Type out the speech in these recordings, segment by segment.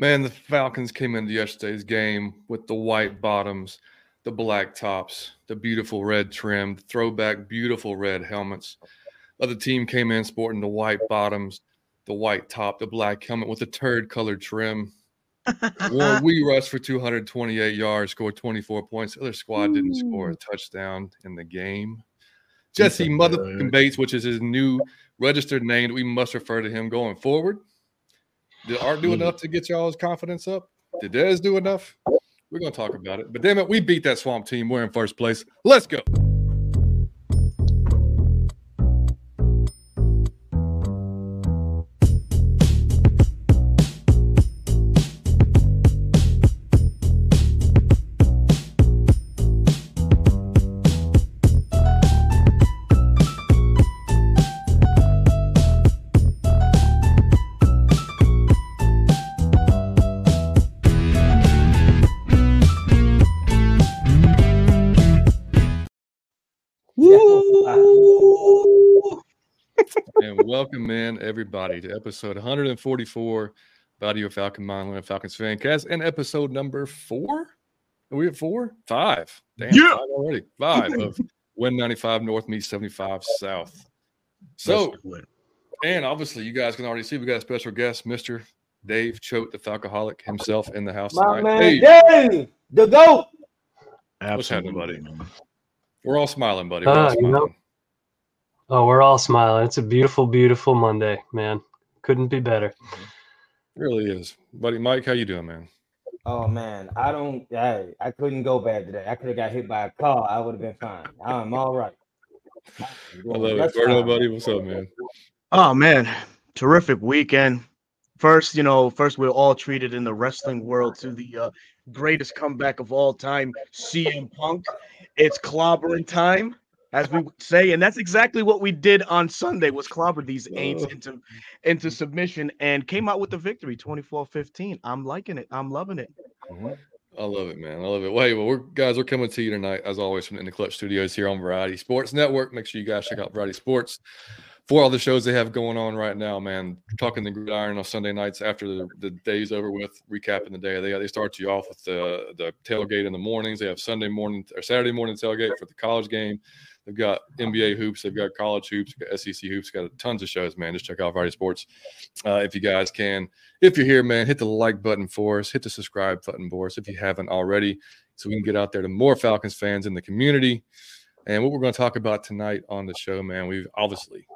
Man, the Falcons came into yesterday's game with the white bottoms, the black tops, the beautiful red trim, throwback, beautiful red helmets. Other team came in sporting the white bottoms, the white top, the black helmet with the turd colored trim. Well, we rushed for 228 yards, scored 24 points. The other squad didn't score a touchdown in the game. Jesse Motherfucking Bates, which is his new registered name, we must refer to him going forward. Did Art do enough to get y'all's confidence up? Did Dez do enough? We're gonna talk about it. But damn it, we beat that swamp team. We're in first place. Let's go. Welcome in everybody to episode 144 of Outta Your Falcon Mind and Falcons Fancast and episode number four. Are we at four? Five. Damn, Yeah. five already. Five of Win 95 North meet 75 South. So, and obviously, you guys can already see we got a special guest, Mr. Dave Choate, the Falcoholic himself in the house My tonight. man, Hey, Dave, the goat. What's happening, buddy? we're all smiling, buddy. Uh, We're all you know- smiling. Oh, we're all smiling. It's a beautiful, beautiful Monday, man. Couldn't be better. It really is. Buddy Mike, how you doing, man? Oh man, I don't. I, I couldn't go bad today. I could have got hit by a car. I would have been fine. I'm all right. I love it. That's Berto, fine. buddy, what's up, man? Oh man, terrific weekend. First, you know, first we're all treated in the wrestling world to the uh, greatest comeback of all time, CM Punk. It's clobbering time, as we would say, and that's exactly what we did on Sunday. Was clobber these ain'ts into into submission and came out with the victory, 24-15. I'm liking it. I'm loving it. Mm-hmm. I love it, man. I love it. Well, hey, well, we're guys, we're coming to you tonight, as always, from the In the Clutch Studios here on Variety Sports Network. Make sure you guys check out Variety Sports for all the shows they have going on right now, man. Talking the gridiron on Sunday nights after the, the day's over with, recapping the day. They they start you off with the the tailgate in the mornings. They have Sunday morning or Saturday morning tailgate for the college game. They've got NBA hoops, they've got college hoops, got SEC hoops, got tons of shows, man. Just check out Variety Sports uh, if you guys can. If you're here, man, hit the like button for us, hit the subscribe button for us if you haven't already, so we can get out there to more Falcons fans in the community. And what we're going to talk about tonight on the show, man, we've obviously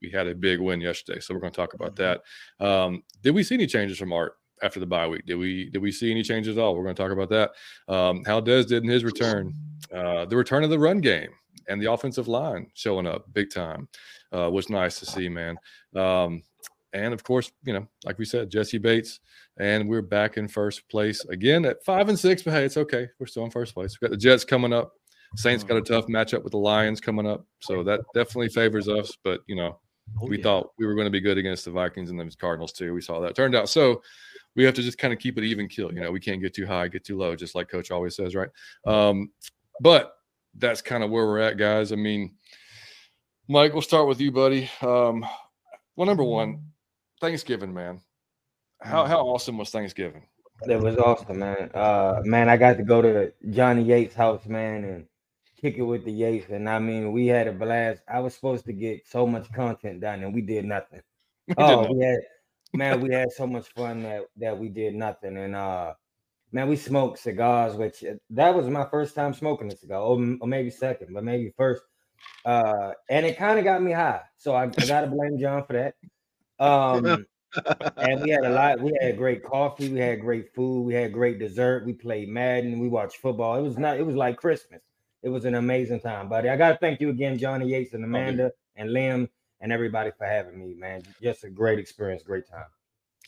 we had a big win yesterday, so we're going to talk about that. Um, did we see any changes from Art after the bye week? Did we did we see any changes at all? We're going to talk about that. Um, how Dez did in his return, uh, the return of the run game and the offensive line showing up big time uh, was nice to see, man. Um, and of course, you know, like we said, Jesse Bates, and we're back in first place again at five and six. But hey, it's okay. We're still in first place. We got the Jets coming up. Saints got a tough matchup with the Lions coming up, so that definitely favors us. But you know, Oh, we yeah. thought we were going to be good against the Vikings and the Cardinals too. We saw that turned out. So we have to just kind of keep it even kill. You know, we can't get too high, get too low, just like Coach always says, right? Um, but that's kind of where we're at, guys. I mean, Mike, we'll start with you, buddy. Um, well, number one, Thanksgiving, man. How how awesome was Thanksgiving? It was awesome, man. Uh, man, I got to go to Johnny Yates' house, man, and kick it with the Yates. And I mean, we had a blast. I was supposed to get so much content done, and we did nothing. We Oh, did we had man, we had so much fun that that we did nothing. And uh man, we smoked cigars, which uh, that was my first time smoking a cigar, or, or maybe second, but maybe first. Uh, and it kind of got me high, so I, I gotta blame John for that. Um, and we had a lot. We had great coffee. We had great food. We had great dessert. We played Madden. We watched football. It was not. It was like Christmas. it was an amazing time, buddy. I gotta thank you again, Johnny Yates and Amanda and Liam and everybody for having me, man. Just a great experience, great time.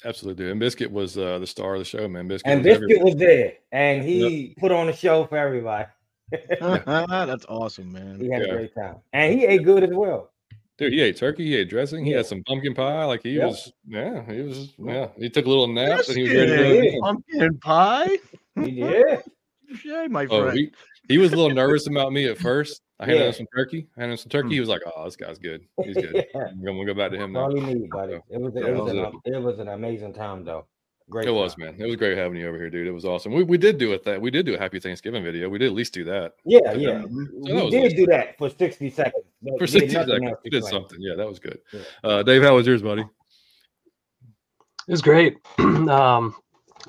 Absolutely, dude. And Biscuit was uh, the star of the show, man. Biscuit And was Biscuit everywhere. was there, and he put on a show for everybody. That's awesome, man. He had Yeah. a great time, and he ate good as well. Dude, he ate turkey, he ate dressing, he Yeah. had some pumpkin pie. Like he Yep. was, yeah, he was, yeah. He took a little nap and he was ready to go. Pumpkin pie. yeah. did. Touche, my Oh, friend. he, he was a little nervous about me at first. I handed Yeah. him some turkey. I handed him some turkey. Mm. He was like, "Oh, this guy's good. He's good. Yeah. I'm gonna go back to him That's now." all he need, buddy. It was, it, was that an, was it was an amazing time, though. Great. It was, man. It was great having you over here, dude. It was awesome. We, we did do it that we did do a happy Thanksgiving video. We did at least do that Yeah, Okay. yeah. So we that was did awesome. do that for 60 seconds. but for 60 seconds. We did explain. something. Yeah, that was good. Yeah. Uh, Dave, how was yours, buddy? It was great. um,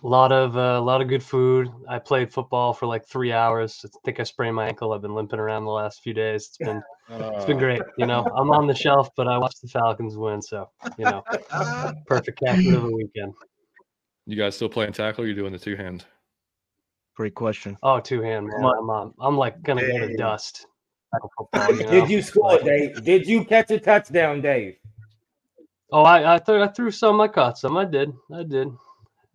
a lot of uh, a lot of good food. I played football for like three hours. I think I sprained my ankle. I've been limping around the last few days. It's been it's been great. You know, I'm on the shelf, but I watched the Falcons win, so you know, perfect captain of the weekend. You guys still playing tackle? Or you doing the two hand? Great question. Oh, two hand man. Come on. I'm. I'm like gonna go to dust. Football, you know? Did you score, Dave? Did you catch a touchdown, Dave? Oh, I I, threw I threw some. I caught some. I did. I did.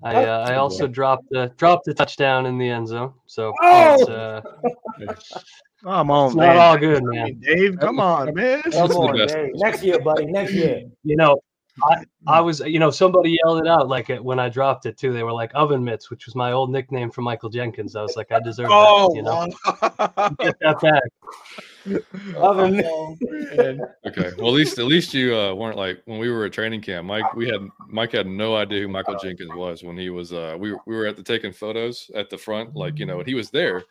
I uh, I also dropped the dropped the touchdown in the end zone. So Oh! it's, uh, Come on, it's man. not all good, man. Dave, come on, man. Come on. Dave. Next year, buddy. Next year. You know, I I was you know somebody yelled it out like it, when I dropped it too. They were like oven mitts, which was my old nickname for Michael Jenkins. I was like, I deserve Oh, that. You know, get that back. Oven mitts. Oh. Okay. Well, at least at least you uh, weren't like when we were at training camp. Mike, we had Mike had no idea who Michael Jenkins was when he was. Uh, we we were at the taking photos at the front, like you know, and he was there,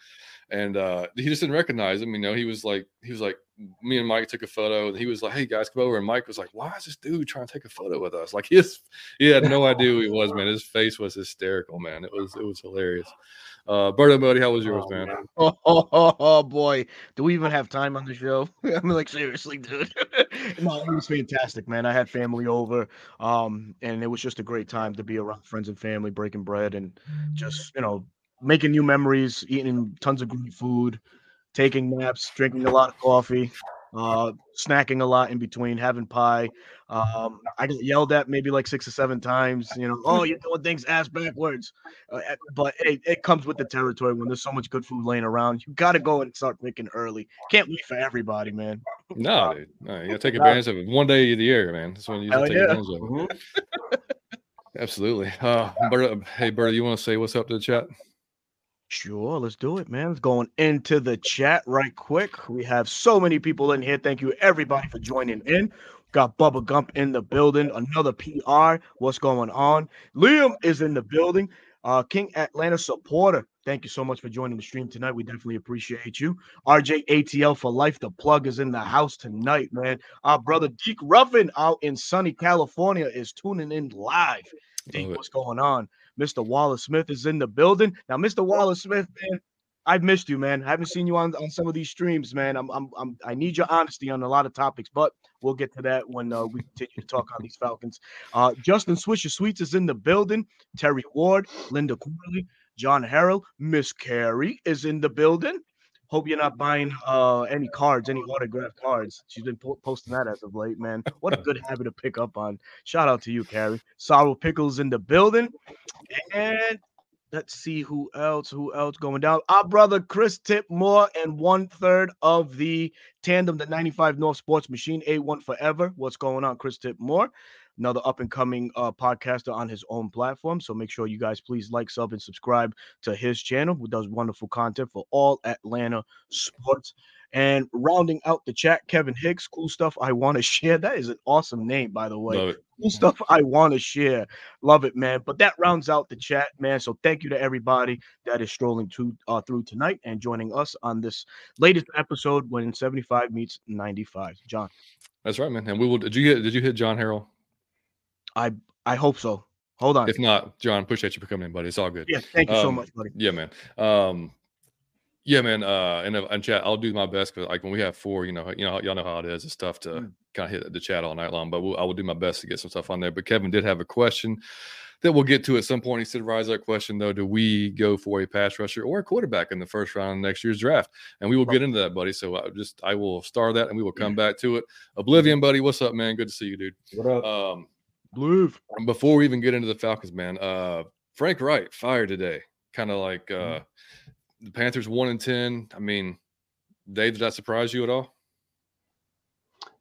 and uh, he just didn't recognize him. You know, he was like he was like me and Mike took a photo, and he was like, "Hey guys, come over." And Mike was like, "Why is this dude trying to take a photo with us?" Like his he had no idea who he was, man. His face was hysterical, man. It was it was hilarious. Uh, Berto, buddy, how was yours, Oh, man? man. Oh, oh, oh, oh, boy, do we even have time on the show? I mean, like seriously, dude. no, it was fantastic, man. I had family over, um, and it was just a great time to be around friends and family, breaking bread, and just you know making new memories, eating tons of great food, taking naps, drinking a lot of coffee, uh, snacking a lot in between, having pie. Um, I got yelled at maybe like six or seven times. You know, oh, you're doing things ass backwards. Uh, eh, but it, it comes with the territory when there's so much good food laying around. You got to go and start picking early. Can't wait for everybody, man. No, dude. No, you gotta take advantage of it. One day of the year, man. That's when you gotta take yeah. advantage of it. Absolutely. Uh, Berta, hey, Berta, you want to say what's up to the chat? Sure, let's do it, man. Let's going into the chat right quick. We have so many people in here. Thank you, everybody, for joining in. Got Bubba Gump in the building. Another PR. What's going on? Liam is in the building. Uh, King Atlanta supporter. Thank you so much for joining the stream tonight. We definitely appreciate you. RJ ATL for life. The plug is in the house tonight, man. Our brother Deke Ruffin out in sunny California is tuning in live. Deke, what's going on? Mr. Wallace Smith is in the building. Now, Mr. Wallace Smith, man, I've missed you, man. I haven't seen you on, on some of these streams, man. I'm, I'm, I'm I need your honesty on a lot of topics, but we'll get to that when uh, we continue to talk on these Falcons. Uh, Justin Swisher Sweets is in the building. Terry Ward, Linda Corley, John Harrell, Miss Carey is in the building. Hope you're not buying uh, any cards, any autographed cards. She's been po- posting that as of late, man. What a good habit to pick up on. Shout out to you, Carrie. Sorrow Pickles in the building. And let's see who else, who else going down. Our brother Chris Tipmore and one third of the tandem, the 95 North Sports Machine, A1 Forever. What's going on, Chris Tipmore? Another up and coming uh, podcaster on his own platform. So make sure you guys please like, sub, and subscribe to his channel, who does wonderful content for all Atlanta sports. And rounding out the chat, Kevin Hicks, cool stuff I want to share. That is an awesome name, by the way cool stuff I want to share. Love it, man. But that rounds out the chat, man. So thank you to everybody that is strolling to uh, through tonight and joining us on this latest episode when 75 meets 95. John, That's right, man. And we will. Did you hit? Did you hit John Harrell? I I hope so. Hold on. If not, John, appreciate you for coming in, buddy. It's all good. yeah, thank you so Um, much, buddy. Yeah, man. Um, yeah, man. Uh, and, uh, and chat, I'll do my best because like when we have four, you know, you know, y'all know how it is. It's tough to Mm. kind of hit the chat all night long, but we'll, I will do my best to get some stuff on there. But Kevin did have a question. that we'll get to at some point. He said, "Rise up question though: Do we go for a pass rusher or a quarterback in the first round of next year's draft?" And we will get into that, buddy. So I just I will star that, and we will come back to it. Oblivion, buddy, what's up, man? Good to see you, dude. What up? Um, Blue. before we even get into the Falcons, man, uh, Frank Reich fired today. Kind of like uh, the Panthers one and ten. I mean, Dave, did that surprise you at all?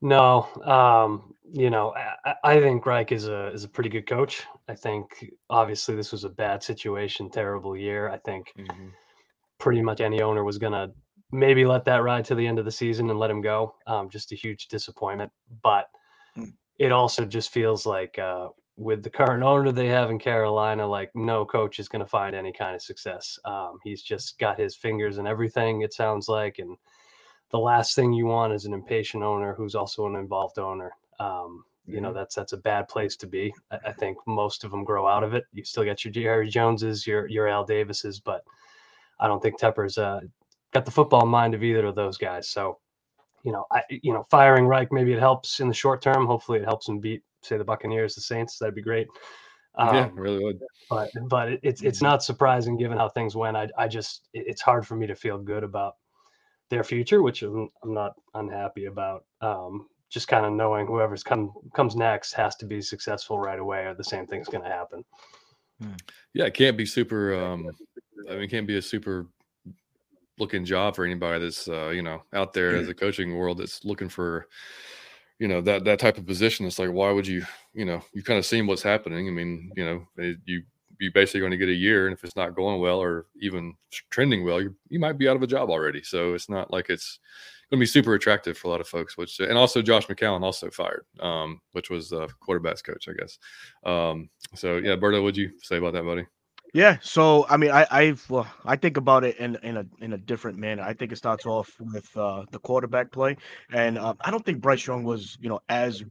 No, um, you know, I, I think Reich is a is a pretty good coach. I think obviously this was a bad situation, terrible year. I think pretty much any owner was gonna maybe let that ride to the end of the season and let him go. Um, just a huge disappointment. But Mm. It also just feels like uh, with the current owner they have in Carolina, like no coach is going to find any kind of success. Um, he's just got his fingers in everything. It sounds like, and the last thing you want is an impatient owner who's also an involved owner. Um, you know that's that's a bad place to be. I, I think most of them grow out of it. You still get your Jerry Joneses, your your Al Davises, but I don't think Tepper's uh, got the football mind of either of those guys. So, you know, I you know firing Reich maybe it helps in the short term. Hopefully, it helps him beat say the Buccaneers, the Saints. That'd be great. Um, yeah, really would. but but it, it's it's not surprising given how things went. I I just it- it's hard for me to feel good about their future, which I'm, I'm not unhappy about. Um, just kind of knowing whoever's come comes next has to be successful right away, or the same thing's going to happen. Yeah, it can't be super. Um, I mean, it can't be a super looking job for anybody that's uh, you know out there as a coaching world that's looking for you know that that type of position. It's like, why would you? You know, you kind of seen what's happening. I mean, you know, it- you you basically going to get a year, and if it's not going well or even trending well, you you might be out of a job already. So it's not like it's going to be super attractive for a lot of folks. Which and also Josh McCown also fired, um, which was the quarterbacks coach, I guess. Um, so yeah, Berto, what'd you say about that, buddy? Yeah, so I mean, I I've well, I think about it in in a in a different manner. I think it starts off with uh, the quarterback play, and uh, I don't think Bryce Young was you know as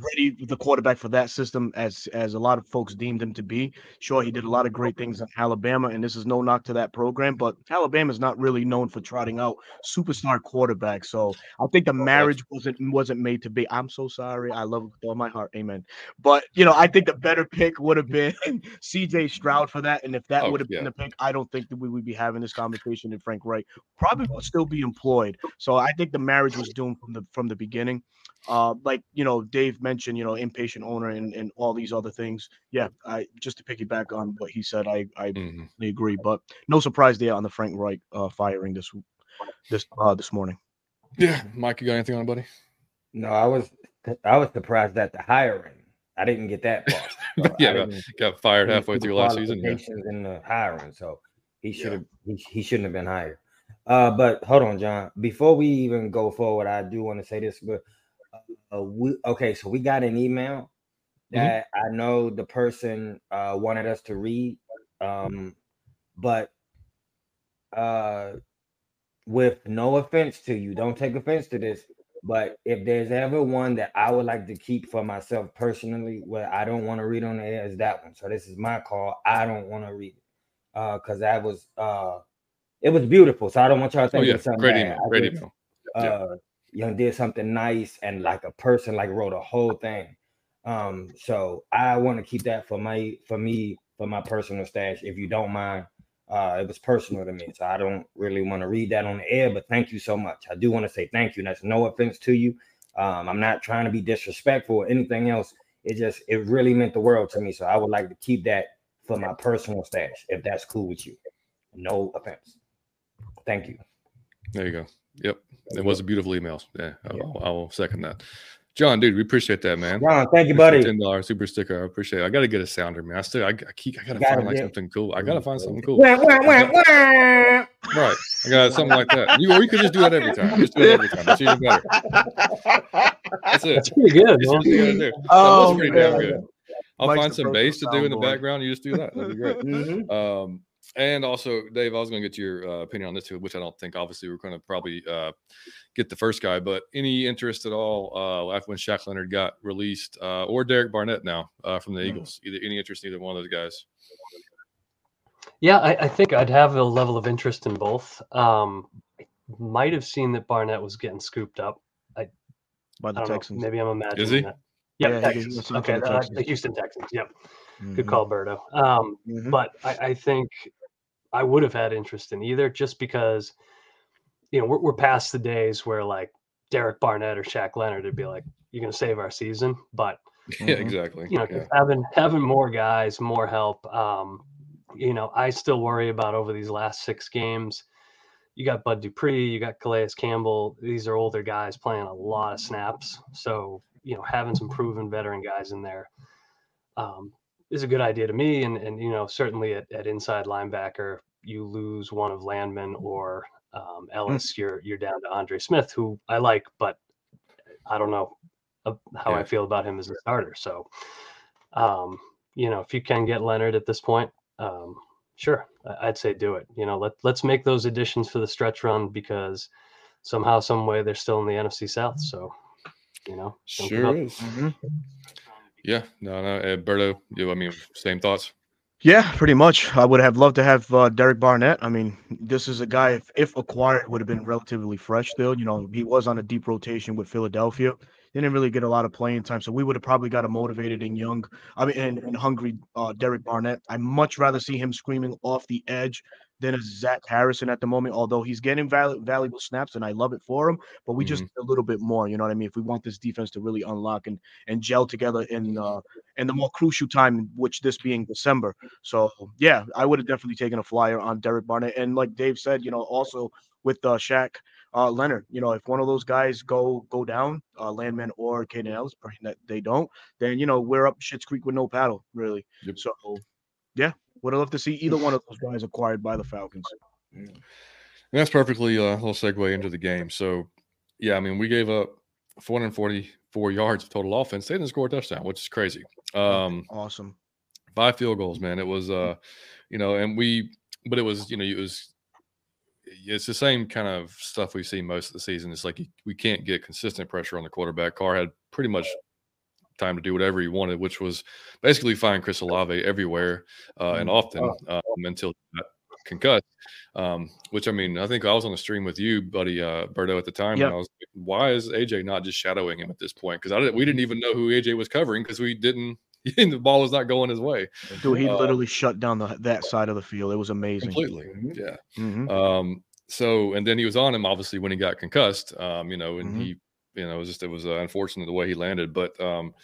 ready the quarterback for that system as as a lot of folks deemed him to be. Sure, he did a lot of great things in Alabama, and this is no knock to that program, but Alabama is not really known for trotting out superstar quarterbacks. So I think the marriage wasn't wasn't made to be. I'm so sorry. I love it with all my heart. Amen. But you know, I think the better pick would have been C.J. Stroud for that. And if that Oh, would have yeah. been the pick, I don't think that we would be having this conversation. And Frank Reich probably would still be employed. So I think the marriage was doomed from the from the beginning. Uh, like you know, Dave mentioned, you know, impatient owner and, and all these other things. Yeah, I just to piggyback on what he said, I I Mhm. agree. But no surprise there on the Frank Reich uh, firing this this uh this morning. Yeah, Mike, you got anything on, it, buddy? No, I was I was surprised at the hiring. I didn't get that far. So Yeah, didn't Got fired halfway through last season. Yeah. qualifications in the hiring, so he should have he, he shouldn't have been hired. Uh, but hold on, John. Before we even go forward, I do want to say this. But uh, we okay, so we got an email Mhm. that I know the person uh, wanted us to read, um, but uh, with no offense to you, don't take offense to this. But if there's ever one that I would like to keep for myself personally, where I don't want to read on the air, is that one. So this is my call. I don't want to read it uh, because that was uh, it was beautiful. So I don't want y'all to Oh think yeah, it's something great bad. email. Great email. Yeah. Young did something nice and like a person like wrote a whole thing. Um, so I want to keep that for my for me for my personal stash. If you don't mind, uh, it was personal to me, so I don't really want to read that on the air. But thank you so much. I do want to say thank you. That's no offense to you. Um, I'm not trying to be disrespectful or anything else. It just it really meant the world to me. So I would like to keep that for my personal stash, if that's cool with you. No offense. Thank you. There you go. Yep, it was a beautiful email. Yeah, I, Yeah. I will second that. John, dude, we appreciate that, man. Ron, thank you, buddy. Ten dollars super sticker. I appreciate it. I got to get a sounder, man. I still, I, I keep, I gotta gotta find like something cool. I gotta find something cool. Wah, wah, wah, wah. Right, I got something like that. You, or you could just do that every time. Just do it every time. It's even better. That's it. That's pretty good. It's what you gotta do. That Oh, was pretty man. damn good. I'll Mike's find some bass to do in the background. You just do that. That'd be great. Mhm. Um, and also, Dave, I was going to get your uh, opinion on this too, which I don't think obviously we're going to probably uh, get the first guy, but any interest at all uh, after when Shaq Leonard got released uh, or Derek Barnett now uh, from the Hmm. Eagles? Either any interest in either one of those guys? Yeah, I, I think I'd have a level of interest in both. Um, I might have seen that Barnett was getting scooped up. by I the don't know. Texans. Maybe I'm imagining Is he? that. Yep, Yeah, Texans. he's Okay, the uh, Texans. the Houston Texans. Yep. Good call, Berto. Um, Mhm. but I, I think I would have had interest in either just because, you know, we're, we're past the days where like Derek Barnett or Shaq Leonard would be like, you're going to save our season. But, Yeah, Mhm. exactly. you know, yeah. having, having more guys, more help, um, you know, I still worry about over these last six games. You got Bud Dupree, you got Calais Campbell. These are older guys playing a lot of snaps. So, you know, having some proven veteran guys in there um, is a good idea to me. And, and you know, certainly at, at inside linebacker, you lose one of Landman or um, Elliss, you're you're down to Andre Smith, who I like, but I don't know uh, how I feel about him as a starter. So, um, you know, if you can get Leonard at this point, um, sure, I'd say do it. You know, let let's make those additions for the stretch run because somehow, some way, they're still in the NFC South. So, you know, Sure is. Mhm. Yeah, no, no, uh, Berto, you, I mean, same thoughts. Yeah, pretty much. I would have loved to have uh, Derek Barnett. I mean, this is a guy, if, if acquired, would have been relatively fresh still. You know, he was on a deep rotation with Philadelphia. Didn't really get a lot of playing time. So we would have probably got a motivated and young, I mean, and, and hungry uh, Derek Barnett. I'd much rather see him screaming off the edge than a Zach Harrison at the moment, although he's getting val- valuable snaps and I love it for him. But we just need a little bit more. You know what I mean? If we want this defense to really unlock and, and gel together in uh, in the more crucial time, which this being December. So yeah, I would have definitely taken a flyer on Derek Barnett. And like Dave said, you know, also with uh, Shaq uh, Leonard, you know, if one of those guys go go down, uh, Landman or Kaden Elliss, praying that they don't, then you know we're up Shit's Creek with no paddle, really. Yep. So yeah, would have loved to see either one of those guys acquired by the Falcons. And that's perfectly uh, a little segue into the game. So, yeah, I mean, we gave up 444 yards of total offense. They didn't score a touchdown, which is crazy. Um, Awesome. five field goals, man. It was, uh, you know, and we, but it was, you know, it was, it's the same kind of stuff we see most of the season. It's like you, we can't get consistent pressure on the quarterback. Carr had pretty much time to do whatever he wanted, which was basically find Chris Olave everywhere uh, and often um, until he got concussed. Um, which I mean, I think I was on the stream with you, buddy uh, Berto, at the time. Yep. And I was like, why is AJ not just shadowing him at this point? Because I didn't, we didn't even know who AJ was covering because we didn't. The ball was not going his way Dude, he Uh, literally shut down the that side of the field. It was amazing. completely. Mhm. Yeah. Mhm. Um, so and then he was on him obviously when he got concussed. Um, you know, and Mhm. he, you know, it was just it was uh, unfortunate the way he landed. But um,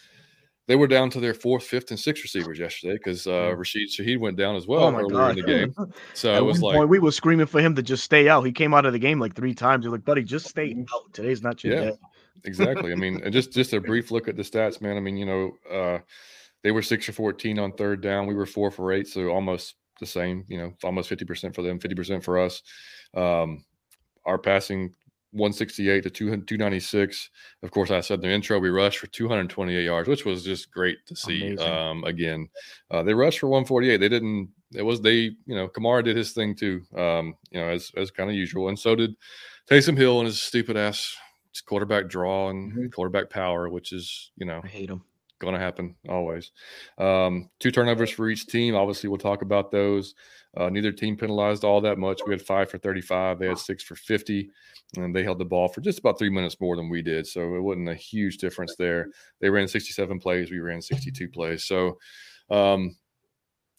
they were down to their fourth, fifth, and sixth receivers yesterday because uh, Rashid Shaheed went down as well oh earlier god! in the game. So At it was like, point, we were screaming for him to just stay out. He came out of the game like three times. You're like, buddy, just stay out. Today's not your Yeah. day. exactly. I mean, and just just a brief look at the stats, man. I mean, you know, uh, they were six for fourteen on third down. We were four for eight, so almost the same. You know, almost fifty percent for them, fifty percent for us. Um, our passing 168 to 200 296. Of course, I said in the intro we rushed for 228 yards, which was just great to see. Um, again, uh, they rushed for 148. They didn't. It was they. You know, Kamara did his thing too. Um, you know, as as kind of usual, and so did Taysom Hill and his stupid ass quarterback draw and Mhm. quarterback power, which is you know I hate him. Going to happen always. Um, two turnovers for each team. Obviously, we'll talk about those. Uh, neither team penalized all that much. We had five for 35. They had six for 50, and they held the ball for just about three minutes more than we did. So it wasn't a huge difference there. They ran 67 plays. We ran 62 plays. So, um,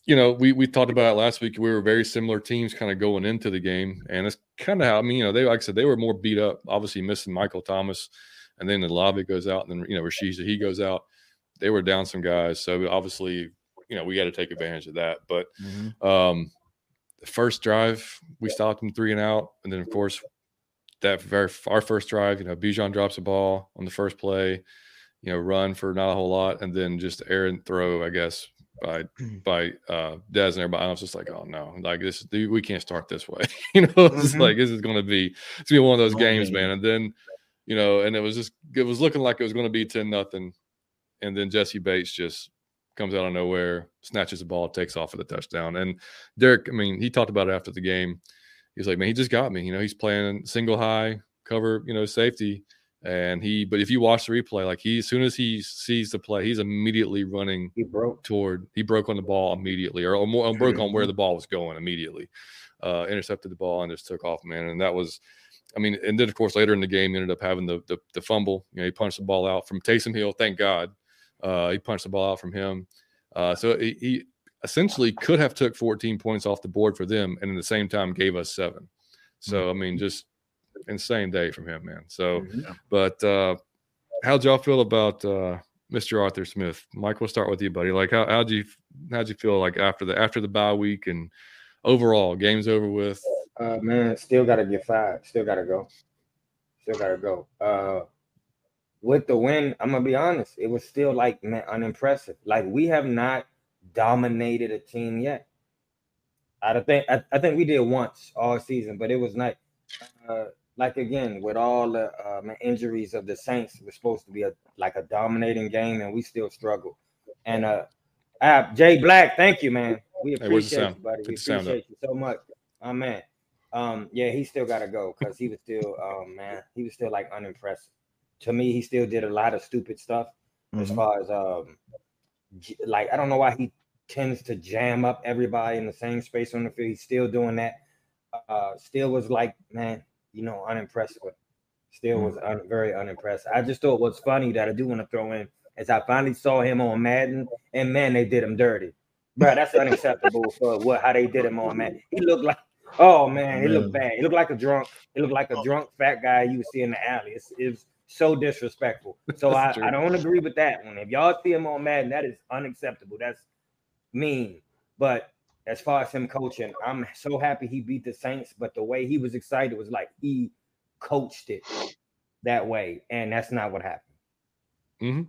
you know, we we talked about it last week. We were very similar teams kind of going into the game, and it's kind of how I mean, you know, they like I said, they were more beat up. Obviously, missing Michael Thomas, and then the Olave goes out, and then you know Rashid he goes out. They were down some guys, so obviously, you know, we got to take advantage of that. But um, the first drive, we stopped them three and out, and then of course, that very our first drive, you know, Bijan drops a ball on the first play, you know, run for not a whole lot, and then just errant throw, I guess, by by uh Des and everybody. I was just like, oh no, like this, we can't start this way. you know, it's Mhm. like this is going to be it's gonna be one of those games, man. man. And then, you know, and it was just it was looking like it was going to be ten nothing, and then Jesse Bates just comes out of nowhere, snatches the ball, takes off for the touchdown. And Derek, I mean, he talked about it after the game. He's like, man, he just got me. You know, he's playing single high cover, you know, safety. And he, but if you watch the replay, like he, as soon as he sees the play, he's immediately running He broke. toward, he broke on the ball immediately or, or more, or broke on where the ball was going immediately, uh, intercepted the ball and just took off, man. And that was, I mean, and then of course later in the game, he ended up having the, the, the fumble. You know, he punched the ball out from Taysom Hill. Thank God. Uh, he punched the ball out from him. Uh, so he, he essentially could have took 14 points off the board for them, and at the same time gave us seven. So I mean, just insane day from him, man. So, Mhm. but uh, how'd y'all feel about uh, Mr. Arthur Smith? Mike, we'll start with you, buddy. Like, how how'd you how'd you feel like after the after the bye week and overall game's over with? Uh, man, still gotta get fired. Still gotta go. Still gotta go. With the win, I'm gonna be honest. It was still like man, unimpressive. Like we have not dominated a team yet. I don't think I, I think we did once all season, but it was not uh, like again with all the uh, man, injuries of the Saints. It was supposed to be a like a dominating game, and we still struggle. And uh, uh Jay Black, thank you, man. We Hey, appreciate sound? you, buddy. We the sound up. appreciate you so much. Oh man. Um, yeah, he still gotta go because he was still um man, he was still like unimpressive. To me, he still did a lot of stupid stuff as Mhm. far as um like I don't know why he tends to jam up everybody in the same space on the field. He's still doing that. Uh still was like, man, you know, unimpressed with. Still was un- very unimpressed. I just thought what's funny that I do want to throw in is I finally saw him on Madden, and man, they did him dirty. Bro, that's unacceptable for what how they did him on Madden. He looked like, oh man, he looked bad. He looked like a drunk. He looked like a drunk fat guy you would see in the alley. It's, it was so disrespectful. So I, I don't agree with that one. If y'all see him on Madden, that is unacceptable. That's mean. But as far as him coaching, I'm so happy he beat the Saints. But the way he was excited was like he coached it that way, and that's not what happened. hmm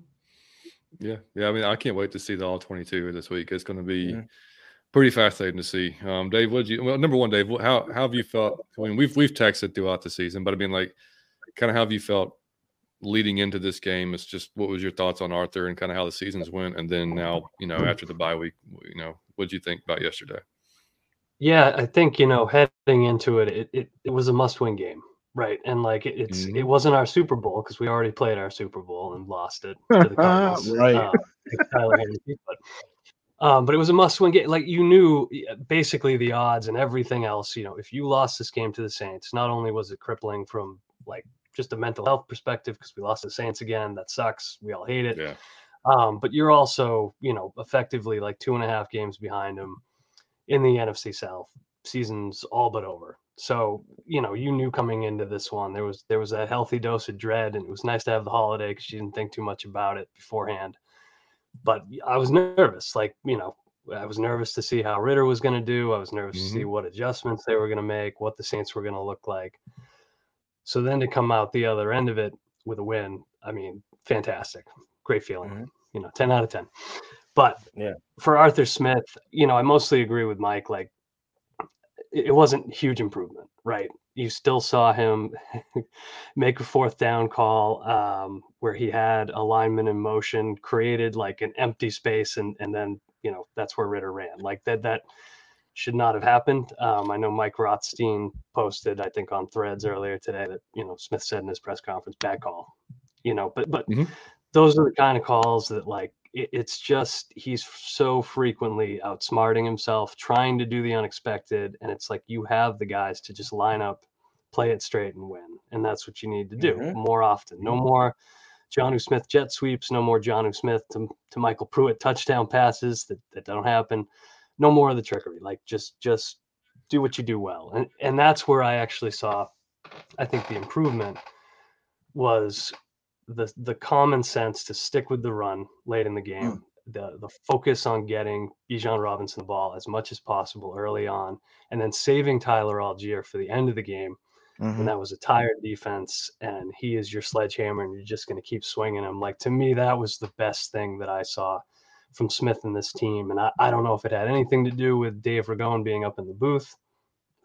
Yeah, yeah. I mean, I can't wait to see the all 22 this week. It's going to be Mhm. pretty fascinating to see. Um, Dave, what you? Well, number one, Dave, how how have you felt? I mean, we've we've texted throughout the season, but I mean, like, kind of how have you felt leading into this game? It's just what was your thoughts on Arthur and kind of how the seasons went, and then now, you know, after the bye week, you know, what did you think about yesterday? Yeah, I think you know heading into it, it it, it was a must-win game, right? And like it, it's it Mhm. wasn't our Super Bowl because we already played our Super Bowl and lost it to the Cardinals. Right. Uh, Tyler but um, but it was a must-win game. Like you knew basically the odds and everything else. You know, if you lost this game to the Saints, not only was it crippling from like just a mental health perspective because we lost the Saints again, that sucks. We all hate it. Yeah, Um, but you're also, you know, effectively like two and a half games behind them in the NFC South. Season's all but over. So, you know, you knew coming into this one there was there was a healthy dose of dread, and it was nice to have the holiday because you didn't think too much about it beforehand. But I was nervous, like you know, I was nervous to see how Ridder was going to do. I was nervous to see what adjustments they were going to make, what the Saints were going to look like. So then to come out the other end of it with a win, I mean, fantastic, great feeling. Mhm. You know, ten out of ten. But Yeah. for Arthur Smith, you know, I mostly agree with Mike. Like, it, it wasn't huge improvement, right? You still saw him make a fourth down call um, where he had a lineman in motion, created like an empty space, and and then you know that's where Ridder ran. Like that that should not have happened. Um, I know Mike Rothstein posted, I think, on Threads earlier today that you know Smith said in his press conference, bad call. You know, but but Mhm. those are the kind of calls that like it, it's just he's so frequently outsmarting himself, trying to do the unexpected, and it's like you have the guys to just line up, play it straight, and win, and that's what you need to do Mhm. more often. No more. Jonnu Smith jet sweeps, no more Jonnu Smith to, to MyCole Pruitt touchdown passes that, that don't happen. No more of the trickery. Like just just do what you do well. And and that's where I actually saw I think the improvement was the the common sense to stick with the run late in the game. The the focus on getting Bijan Robinson the ball as much as possible early on, and then saving Tyler Allgeier for the end of the game Mhm. and that was a tired defense and he is your sledgehammer and you're just going to keep swinging him like to me that was the best thing that i saw from smith and this team and i, I don't know if it had anything to do with dave ragone being up in the booth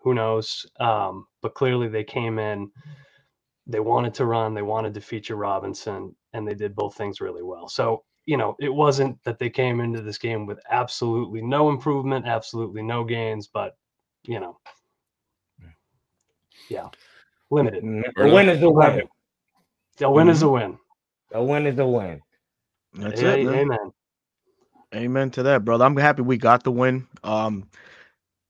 who knows um, but clearly they came in they wanted to run they wanted to feature robinson and they did both things really well so you know it wasn't that they came into this game with absolutely no improvement absolutely no gains but you know yeah limited Mm, A win is a win. a win is a win. A win is a win. That's A- it. man. Amen. Amen to that, brother. I'm happy we got the win. Um,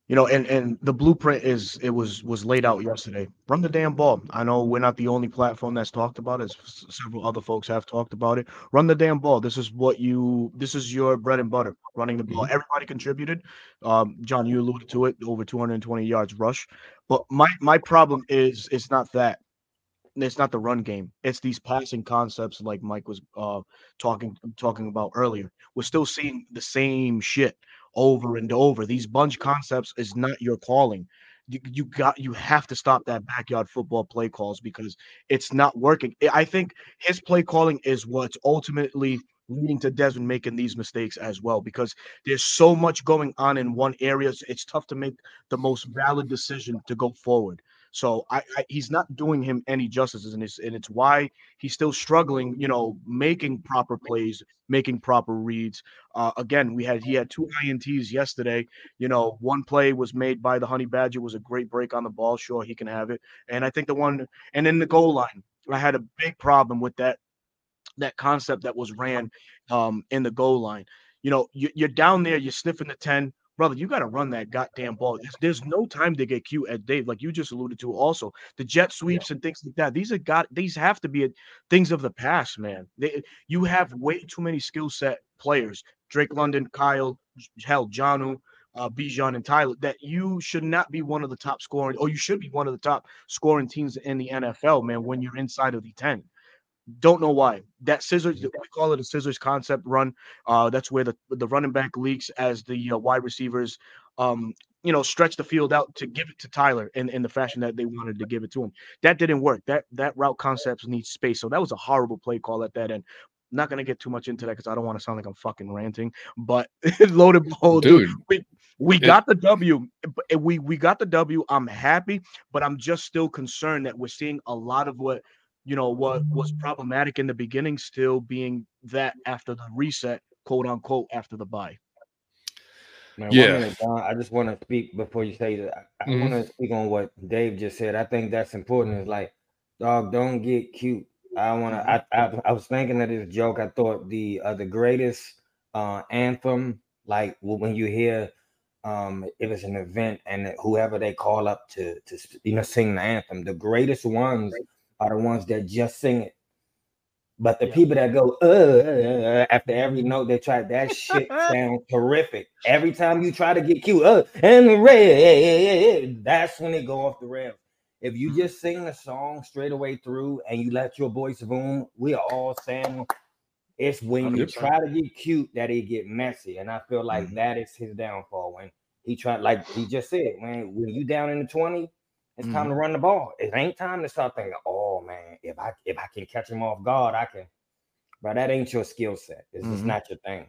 you know, and and the blueprint is it was was laid out yesterday. Run the damn ball. I know we're not the only platform that's talked about it. Several other folks have talked about it. Run the damn ball. This is what you. This is your bread and butter. Running the ball. Mhm. Everybody contributed. Um, John, you alluded to it. Over 220 yards rush. But my my problem is it's not that. It's not the run game. It's these passing concepts, like Mike was uh, talking talking about earlier. We're still seeing the same shit over and over. These bunch concepts is not your calling. You, you got you have to stop that backyard football play calls because it's not working. I think his play calling is what's ultimately leading to Desmond making these mistakes as well because there's so much going on in one area. It's tough to make the most valid decision to go forward. So I, I, he's not doing him any justices, and it's and it's why he's still struggling. You know, making proper plays, making proper reads. Uh, again, we had he had two ints yesterday. You know, one play was made by the Honey Badger was a great break on the ball. Sure, he can have it, and I think the one and then the goal line, I had a big problem with that that concept that was ran um, in the goal line. You know, you, you're down there, you're sniffing the ten brother, you got to run that goddamn ball. There's, no time to get cute at Dave, like you just alluded to. Also, the jet sweeps yeah. and things like that. These are got these have to be a, things of the past, man. They, you have way too many skill set players. Drake London, Kyle, hell, Jonnu, uh, Bijan, and Tyler. That you should not be one of the top scoring, or you should be one of the top scoring teams in the NFL, man. When you're inside of the ten. Don't know why. That scissors, we call it a scissors concept run. Uh, that's where the the running back leaks as the uh, wide receivers, um, you know, stretch the field out to give it to Tyler in, in the fashion that they wanted to give it to him. That didn't work. That that route concepts need space. So that was a horrible play call at that end. I'm not gonna get too much into that because I don't want to sound like I'm fucking ranting. But loaded ball, dude. We we got the W. We we got the W. I'm happy, but I'm just still concerned that we're seeing a lot of what you know what was problematic in the beginning still being that after the reset quote unquote after the bye. Man, yeah. minute, i just want to speak before you say that. I, mm-hmm. want to speak on what dave just said. I think that's important. Is like dog don't get cute. I want to I, I, I was thinking of this joke. I thought the uh, the greatest uh anthem like when you hear um if it's an event and whoever they call up to to you know sing the anthem the greatest ones are the ones that just sing it. But the yeah. people that go uh, after every note they try that shit sounds terrific. Every time you try to get cute, uh, and the red, that's when it go off the rails. If you just sing the song straight away through and you let your voice boom, we are all saying it's when you try to get cute that it get messy. And I feel like mm-hmm. that is his downfall when he tried, like he just said, man, when you down in the 20, it's time mm-hmm. to run the ball. It ain't time to start thinking, oh man, if I if I can catch him off guard, I can. But that ain't your skill set. It's mm-hmm. just not your thing.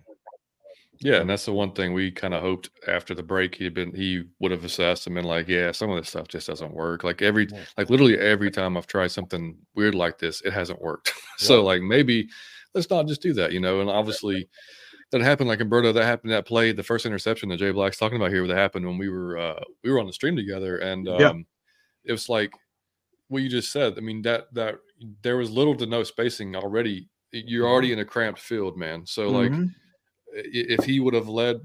Yeah, and that's the one thing we kind of hoped after the break he'd been he would have assessed him and been like, yeah, some of this stuff just doesn't work. Like every like literally every time I've tried something weird like this, it hasn't worked. so like maybe let's not just do that, you know. And obviously that happened like Umberto, that happened that play, the first interception that Jay Black's talking about here, that happened when we were uh we were on the stream together and um yeah it was like what you just said. I mean that that there was little to no spacing already. You're mm-hmm. already in a cramped field, man. So like mm-hmm. if he would have led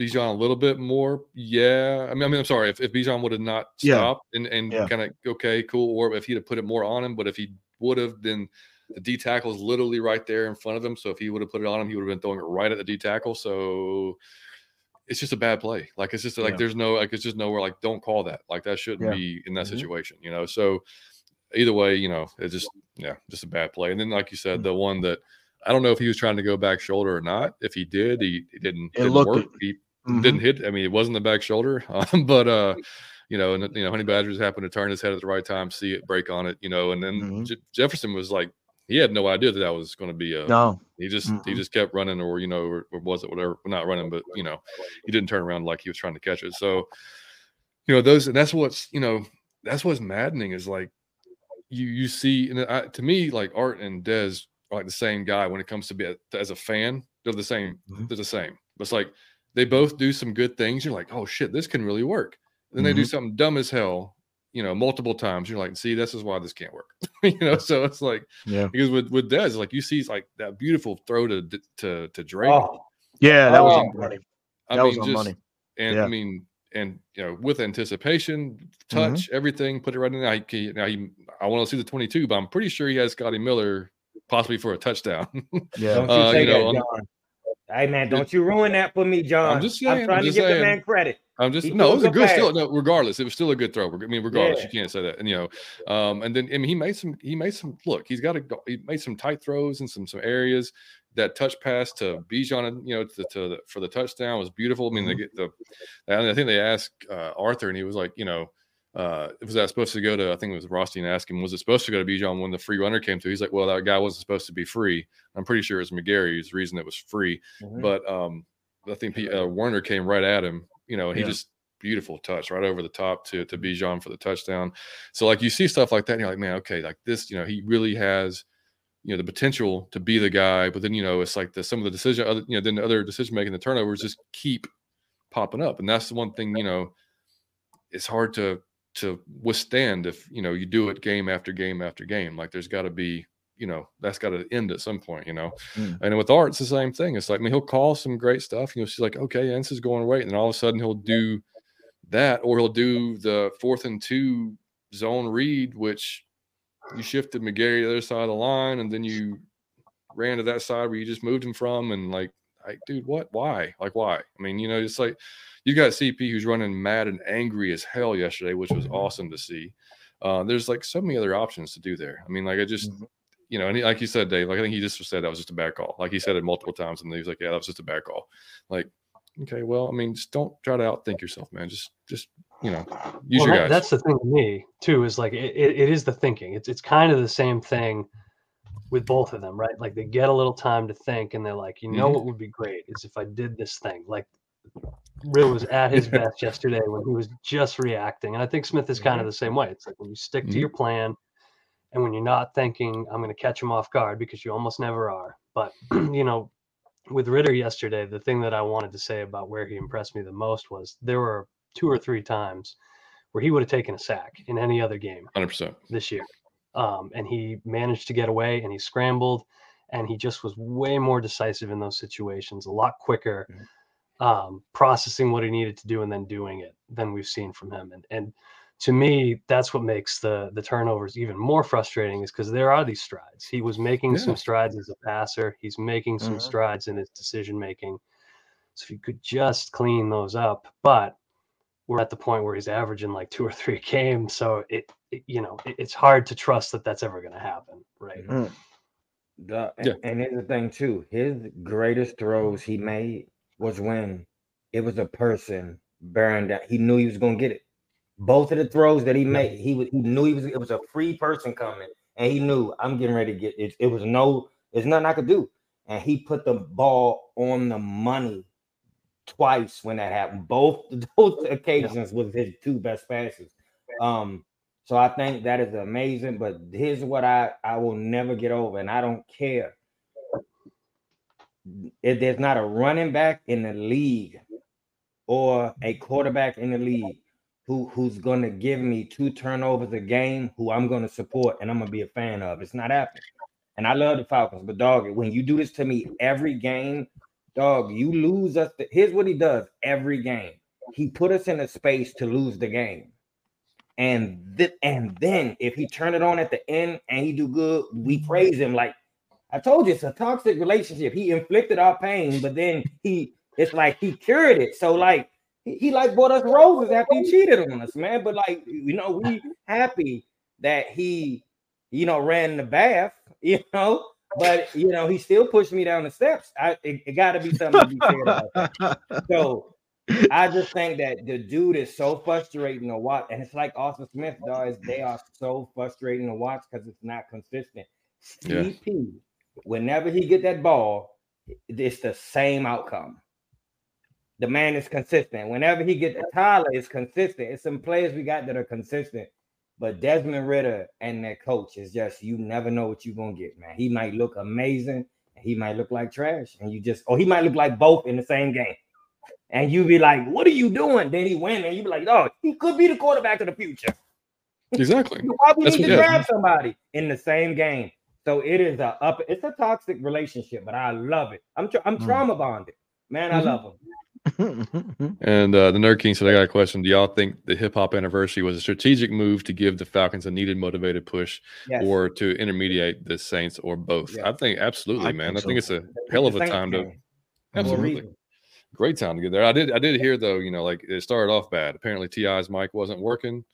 Bijan a little bit more, yeah. I mean, I mean, I'm sorry if, if Bijan would have not stopped yeah. and, and yeah. kind of okay, cool, or if he'd have put it more on him, but if he would have, then the D tackle is literally right there in front of him. So if he would have put it on him, he would have been throwing it right at the D tackle. So it's just a bad play. Like it's just like yeah. there's no like it's just nowhere like don't call that. Like that shouldn't yeah. be in that mm-hmm. situation, you know. So either way, you know, it's just yeah, just a bad play. And then like you said, mm-hmm. the one that I don't know if he was trying to go back shoulder or not. If he did, he, he didn't, it didn't work. He mm-hmm. didn't hit. I mean, it wasn't the back shoulder, um, but uh, you know, and you know, Honey Badgers happened to turn his head at the right time, see it break on it, you know, and then mm-hmm. J- Jefferson was like he had no idea that that was going to be a no. He just mm-hmm. he just kept running, or you know, or, or, was it whatever? Not running, but you know, he didn't turn around like he was trying to catch it. So, you know, those and that's what's you know that's what's maddening is like you you see and I, to me like Art and Dez are like the same guy when it comes to be a, as a fan. They're the same. Mm-hmm. They're the same. But it's like they both do some good things. You're like, oh shit, this can really work. Then mm-hmm. they do mm-hmm. something dumb as hell you know, multiple times. You're like, see, this is why this can't work. you know, so it's like, yeah, because with with Dez, like you see, like that beautiful throw to to to Drake. Oh, yeah, that oh, was money. That mean, was just, money. And yeah. I mean, and you know with anticipation, touch everything, put it right in there. Now he, now he I want to see the 22, but I'm pretty sure he has Scotty Miller possibly for a touchdown. Yeah. Don't you Uh, say you know, that, John. Hey man, don't you ruin that for me, John. just saying, I'm trying to just give the man credit. I'm just He no, it was a good a still. No, regardless, it was still a good throw. I mean, regardless, Yeah. you can't say that. And you know, um, and then I mean, he made some. He made some. Look, he's got a. He made some tight throws in some some areas. That touch pass to Bijan, and you know, to, to the, for the touchdown was beautiful. I mean, they get the. I think they asked uh, Arthur, and he was like, you know, uh, was that supposed to go to? I think it was Rothstein asked him, was it supposed to go to Bijan when the free runner came through? He's like, well, that guy wasn't supposed to be free. I'm pretty sure it was McGary's reason it was free. Mhm. But um, I think P- uh, Werner came right at him. You know, he Yeah. just beautiful touch right over the top to to Bijan for the touchdown. So like you see stuff like that, and you're like, man, okay, like this, you know, he really has, you know, the potential to be the guy. But then you know, it's like the some of the decision, other, you know, then the other decision making, the turnovers just keep popping up, and that's the one thing you know, it's hard to to withstand if you know you do it game after game after game. Like there's got to be you know that's got to end at some point you know? Mm. and with art it's the same thing it's like i mean he'll call some great stuff you know she's like okay yeah, this is going away and then all of a sudden he'll do that or he'll do the fourth and two zone read which you shifted mcgary to the other side of the line and then you ran to that side where you just moved him from and like like dude what why? Like why? I mean you know it's like you got cp who's running mad and angry as hell yesterday which was awesome to see. Uh, there's like so many other options to do there. I mean like i just Mhm. You know, and he, like you said, Dave, like I think he just said that was just a bad call. Like he said it multiple times, and he was like, "Yeah, that was just a bad call." Like, okay, well, I mean, just don't try to outthink yourself, man. Just, just you know, use well, your that- guys. that's the thing to me too. Is like it, it, it is the thinking. It's it's kind of the same thing with both of them, right? Like they get a little time to think, and they're like, you know, Mhm. what would be great is if I did this thing. Like Real was at his best yesterday when he was just reacting, and I think Smith is kind of the same way. It's like when you stick to your plan, and when you're not thinking, I'm going to catch him off guard because you almost never are. But you know, with Ridder yesterday, the thing that I wanted to say about where he impressed me the most was there were two or three times where he would have taken a sack in any other game Hundred percent. this year. Um, and he managed to get away and he scrambled and he just was way more decisive in those situations, a lot quicker, um, processing what he needed to do and then doing it than we've seen from him. And, and to me, that's what makes the the turnovers even more frustrating is because there are these strides. He was making Yeah. some strides as a passer. He's making some Mhm. strides in his decision making. So if you could just clean those up, but we're at the point where he's averaging like two or three games, so it, it you know it, it's hard to trust that that's ever going to happen, right? Mm. The, Yeah. And here's the thing too. His greatest throws he made was when it was a person bearing down. He knew he was gonna get it. Both of the throws that he made, he was he knew he was it was a free person coming, and he knew I'm getting ready to get it. It was no, there's nothing I could do. And he put the ball on the money twice when that happened. Both those occasions was his two best passes. Um, so I think that is amazing. But here's what I I will never get over, and I don't care. If there's not a running back in the league or a quarterback in the league who who's gonna give me two turnovers a game, who I'm gonna support and I'm gonna be a fan of. It's not happening. And I love the Falcons, but dog, when you do this to me every game, dog, you lose us. The, here's what he does every game. He put us in a space to lose the game. And th- and then if he turn it on at the end and he do good, we praise him. Like I told you, it's a toxic relationship. He inflicted our pain, but then he it's like he cured it. So like he, he like bought us roses after he cheated on us, man. But like you know, we happy that he you know ran the bath, you know. But you know, he still pushed me down the steps. I it, it got to be something to be said about. So I just think that the dude is so frustrating to watch, and it's like Arthur Smith does. They are so frustrating to watch because it's not consistent. Yeah. CP, whenever he get that ball, it's the same outcome. The man is consistent. Whenever he get the Tyler it's consistent. It's some players we got that are consistent, but Desmond Ridder and their coach is just you never know what you're gonna get, man. He might look amazing, and he might look like trash, and you just or he might look like both in the same game. And you be like, "What are you doing?" Then he win, and you be like, "Oh, he could be the quarterback of the future." Exactly. You probably That's need to grab somebody in the same game. So it is a up. It's a toxic relationship, but I love it. I'm tra- I'm Mm. trauma bonded, man. I Mhm. love him. And uh, the Nerd King said, I got a question. Do y'all think the hip hop anniversary was a strategic move to give the Falcons a needed motivated push Yes. or to intermediate the Saints or both? Yeah. I think absolutely, I man. think I think it's a hell of a time to game, for a absolutely great time to get there. I did I did hear though, you know, like it started off bad. Apparently T.I.'s mic wasn't working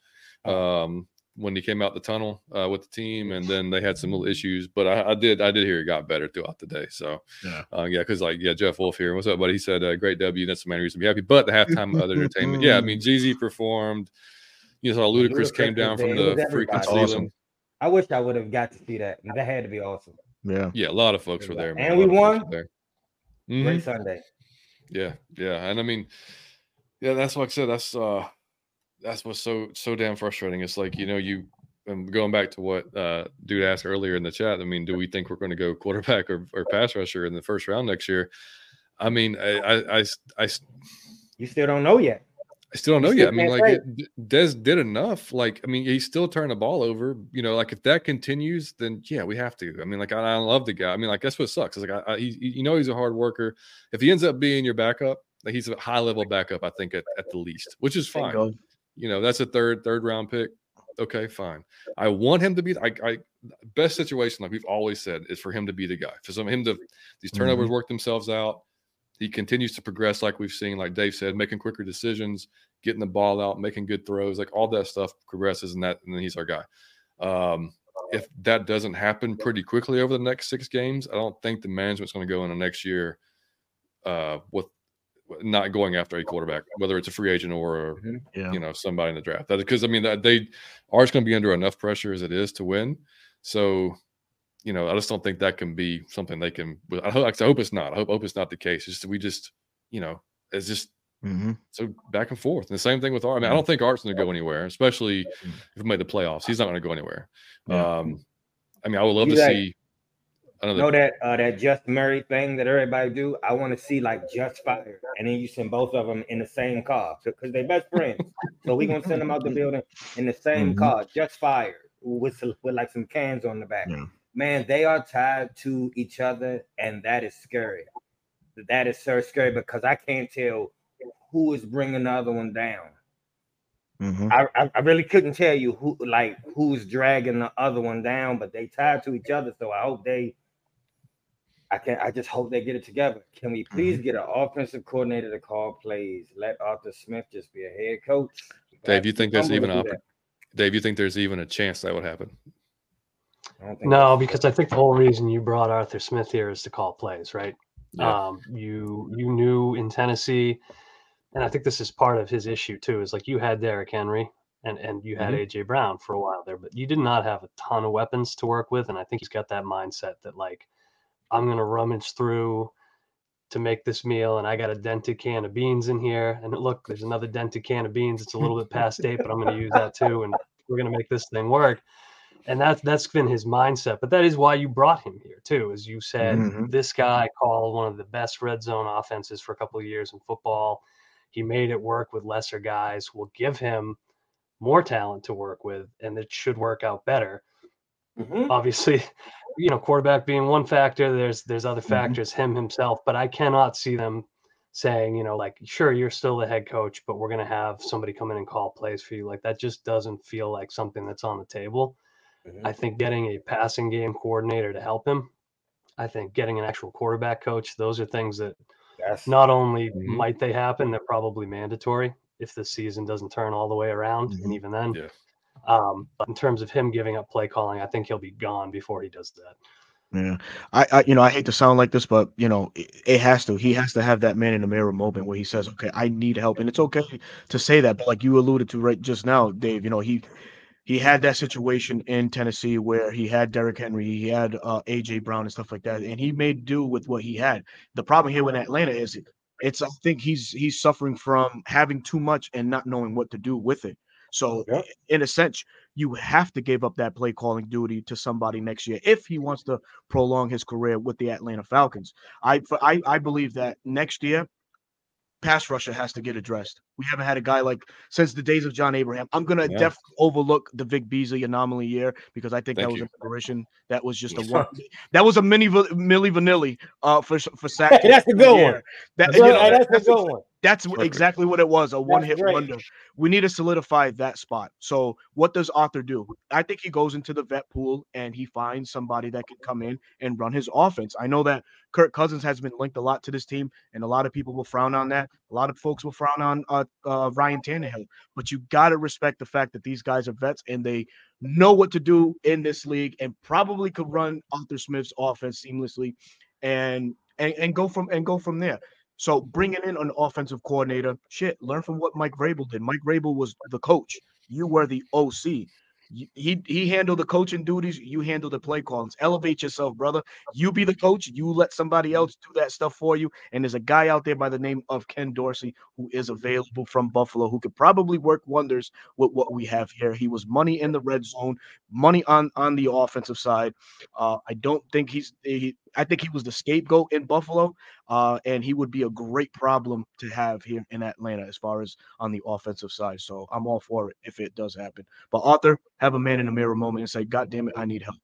Oh. um when he came out the tunnel uh, with the team, and then they had some little issues. But I, I did I did hear it got better throughout the day. So Yeah. uh, yeah, because like yeah, Jeff Wolf here. What's up, buddy? He said uh, great W. That's the main reason to be happy. But the halftime other entertainment, yeah. I mean, Jeezy performed. You saw Ludacris came down from the was freaking everybody. ceiling. I wish I would have got to see that. That had to be awesome. Yeah. Yeah, a lot of folks were there, man. And we lot of folks won. were there. Mhm. Great Sunday. Yeah, yeah, and I mean, yeah, that's like I said. That's uh, that's what's so so damn frustrating. It's like you know you. And going back to what uh, dude asked earlier in the chat, I mean, do we think we're going to go quarterback or, or pass rusher in the first round next year? I mean, I I, I, I You still don't know yet. I still don't know You yet. I mean, like it, Des did enough. Like, I mean, he still turned the ball over. You know, like if that continues, then yeah, we have to. I mean, like I, I love the guy. I mean, like that's what sucks. It's like I, I he, you know, he's a hard worker. If he ends up being your backup, like he's a high level backup, I think at, at the least, which is fine. You know, that's a third third round pick. Okay, fine. I want him to be. I, I best situation, like we've always said, is for him to be the guy. For some him to these turnovers work themselves out. He continues to progress, like we've seen, like Dave said, making quicker decisions, getting the ball out, making good throws, like all that stuff progresses, and that, and then he's our guy. Um, if that doesn't happen pretty quickly over the next six games, I don't think the management's going to go into next year uh, with not going after a quarterback, whether it's a free agent or Yeah. you know somebody in the draft. Because I mean that they are going to be under enough pressure as it is to win. So, you know, I just don't think that can be something they can. I hope, I hope it's not. I hope, hope it's not the case. It's just we just, you know, it's just Mhm. so back and forth. And the same thing with Art. I mean, I don't think Art's going to go anywhere, especially if we made the playoffs. He's not going to go anywhere. Um, I mean, I would love You to like- see another. know that uh, that Just Murray thing that everybody do. I want to see like Just Fire, and then you send both of them in the same car because they're best friends. so we gonna send them out the building in the same Mhm. car, Just Fire, with with like some cans on the back. Yeah. Man, they are tied to each other, and that is scary. That is so scary because I can't tell who is bringing the other one down. Mhm. I, I, I really couldn't tell you who like who's dragging the other one down, but they tied to each other. So I hope they I can I just hope they get it together. Can we please Mm-hmm. get an offensive coordinator to call plays? Let Arthur Smith just be a head coach. Dave, you think there's even do oppor- Dave, you think there's even a chance that would happen? that. I don't think No, because I think the whole reason you brought Arthur Smith here is to call plays, right? Yeah. Um, you you knew in Tennessee, and I think this is part of his issue too. Is like you had Derrick Henry and and you had AJ Brown for a while there, but you did not have a ton of weapons to work with, and I think he's got that mindset that like I'm gonna rummage through to make this meal, and I got a dented can of beans in here, and look, there's another dented can of beans. It's a little bit past date, but I'm gonna use that too, and we're gonna make this thing work and that's that's been his mindset. But that is why you brought him here too, as you said. Mhm. This guy called one of the best red zone offenses for a couple of years in football. He made it work with lesser guys. We'll give him more talent to work with, and it should work out better. Mhm. Obviously, you know, quarterback being one factor. There's there's other Mhm. factors, him himself, but I cannot see them saying, you know, like, sure, you're still the head coach, but we're gonna have somebody come in and call plays for you. Like that just doesn't feel like something that's on the table. Mhm. I think getting a passing game coordinator to help him, I think getting an actual quarterback coach, those are things that That's not only Mhm. might they happen, they're probably mandatory if the season doesn't turn all the way around. Mhm. And even then, Yeah. Um, but in terms of him giving up play calling, I think he'll be gone before he does that. Yeah, I, I, you know, I hate to sound like this, but you know, it, it has to. He has to have that man in the mirror moment where he says, "Okay, I need help," and it's okay to say that. But like you alluded to right just now, Dave, you know, he he had that situation in Tennessee where he had Derrick Henry, he had uh, AJ Brown and stuff like that, and he made do with what he had. The problem here with Atlanta is it's I think he's he's suffering from having too much and not knowing what to do with it. So Yep. in a sense, you have to give up that play calling duty to somebody next year if he wants to prolong his career with the Atlanta Falcons. I I, I believe that next year, pass rusher has to get addressed. We haven't had a guy like since the days of John Abraham. I'm gonna Yeah. definitely overlook the Vic Beasley anomaly year because I think Thank that was you. an apparition. That was just a one. that was a mini Va- Milli Vanilli uh for for sack. That's a good one. That, Hey, you know, that's that's, a good one. that's Perfect. exactly what it was a one hit wonder. We need to solidify that spot. So, what does Arthur do? I think he goes into the vet pool and he finds somebody that can come in and run his offense. I know that Kirk Cousins has been linked a lot to this team, and a lot of people will frown on that. A lot of folks will frown on uh, uh, Ryan Tannehill, but you got to respect the fact that these guys are vets and they know what to do in this league and probably could run Arthur Smith's offense seamlessly and and, and go from and go from there. So bringing in an offensive coordinator, shit, learn from what Mike Vrabel did. Mike Vrabel was the coach. You were the OC. He he handled the coaching duties. You handle the play callings. Elevate yourself, brother. You be the coach. You let somebody else do that stuff for you. And there's a guy out there by the name of Ken Dorsey who is available from Buffalo who could probably work wonders with what we have here. He was money in the red zone, money on on the offensive side. Uh, I don't think he's. He, I think he was the scapegoat in Buffalo, uh, and he would be a great problem to have here in Atlanta as far as on the offensive side. So I'm all for it if it does happen. But Arthur, have a man in the mirror moment and say, "God damn it, I need help."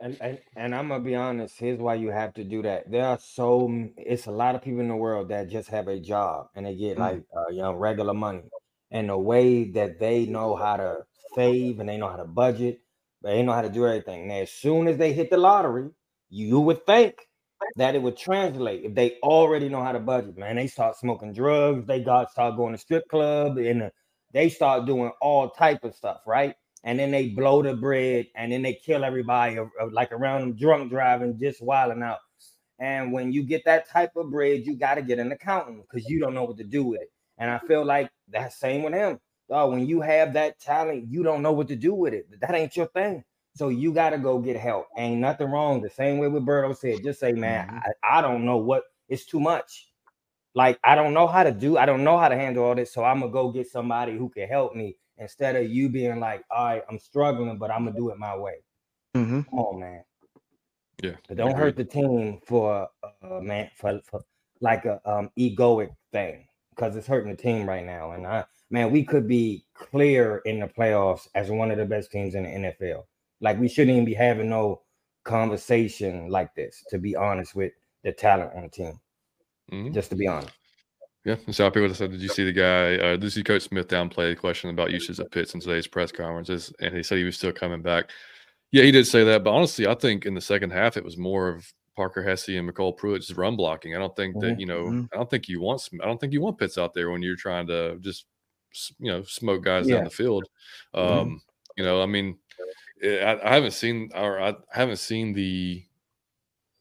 And, and and I'm gonna be honest. Here's why you have to do that. There are so it's a lot of people in the world that just have a job and they get Mm. like uh, you know regular money, and the way that they know how to save and they know how to budget, they know how to do everything. Now, as soon as they hit the lottery, you would think that it would translate if they already know how to budget. Man, they start smoking drugs. They got start going to strip club and uh, they start doing all type of stuff, right? and then they blow the bread and then they kill everybody uh, uh, like around them drunk driving just wilding out and when you get that type of bread you got to get an accountant because you don't know what to do with it and i feel like that's same with him Dog, when you have that talent you don't know what to do with it that ain't your thing so you got to go get help ain't nothing wrong the same way with Berto said just say man Mhm. I, I don't know what it's too much like I don't know how to do, I don't know how to handle all this. So I'm gonna go get somebody who can help me instead of you being like, all right, I'm struggling, but I'm gonna do it my way. Mm-hmm. Come on, man. Yeah, But don't hurt the team for uh man for, for like a um egoic thing because it's hurting the team right now. And I man, we could be clear in the playoffs as one of the best teams in the NFL. Like we shouldn't even be having no conversation like this, to be honest with the talent on the team. Mhm. Just to be honest. Yeah, and so people said, "Did you see the guy? Uh, did you see Coach Smith downplay the question about usage of Pitts in today's press conferences?" And he said he was still coming back. Yeah, he did say that, but honestly, I think in the second half it was more of Parker Hesse and MyCole Pruitt's run blocking. I don't think that you know. mhm. I don't think you want. I don't think you want Pitts out there when you're trying to just you know smoke guys Yeah. down the field. Mhm. Um, You know, I mean, I, I haven't seen or I haven't seen the.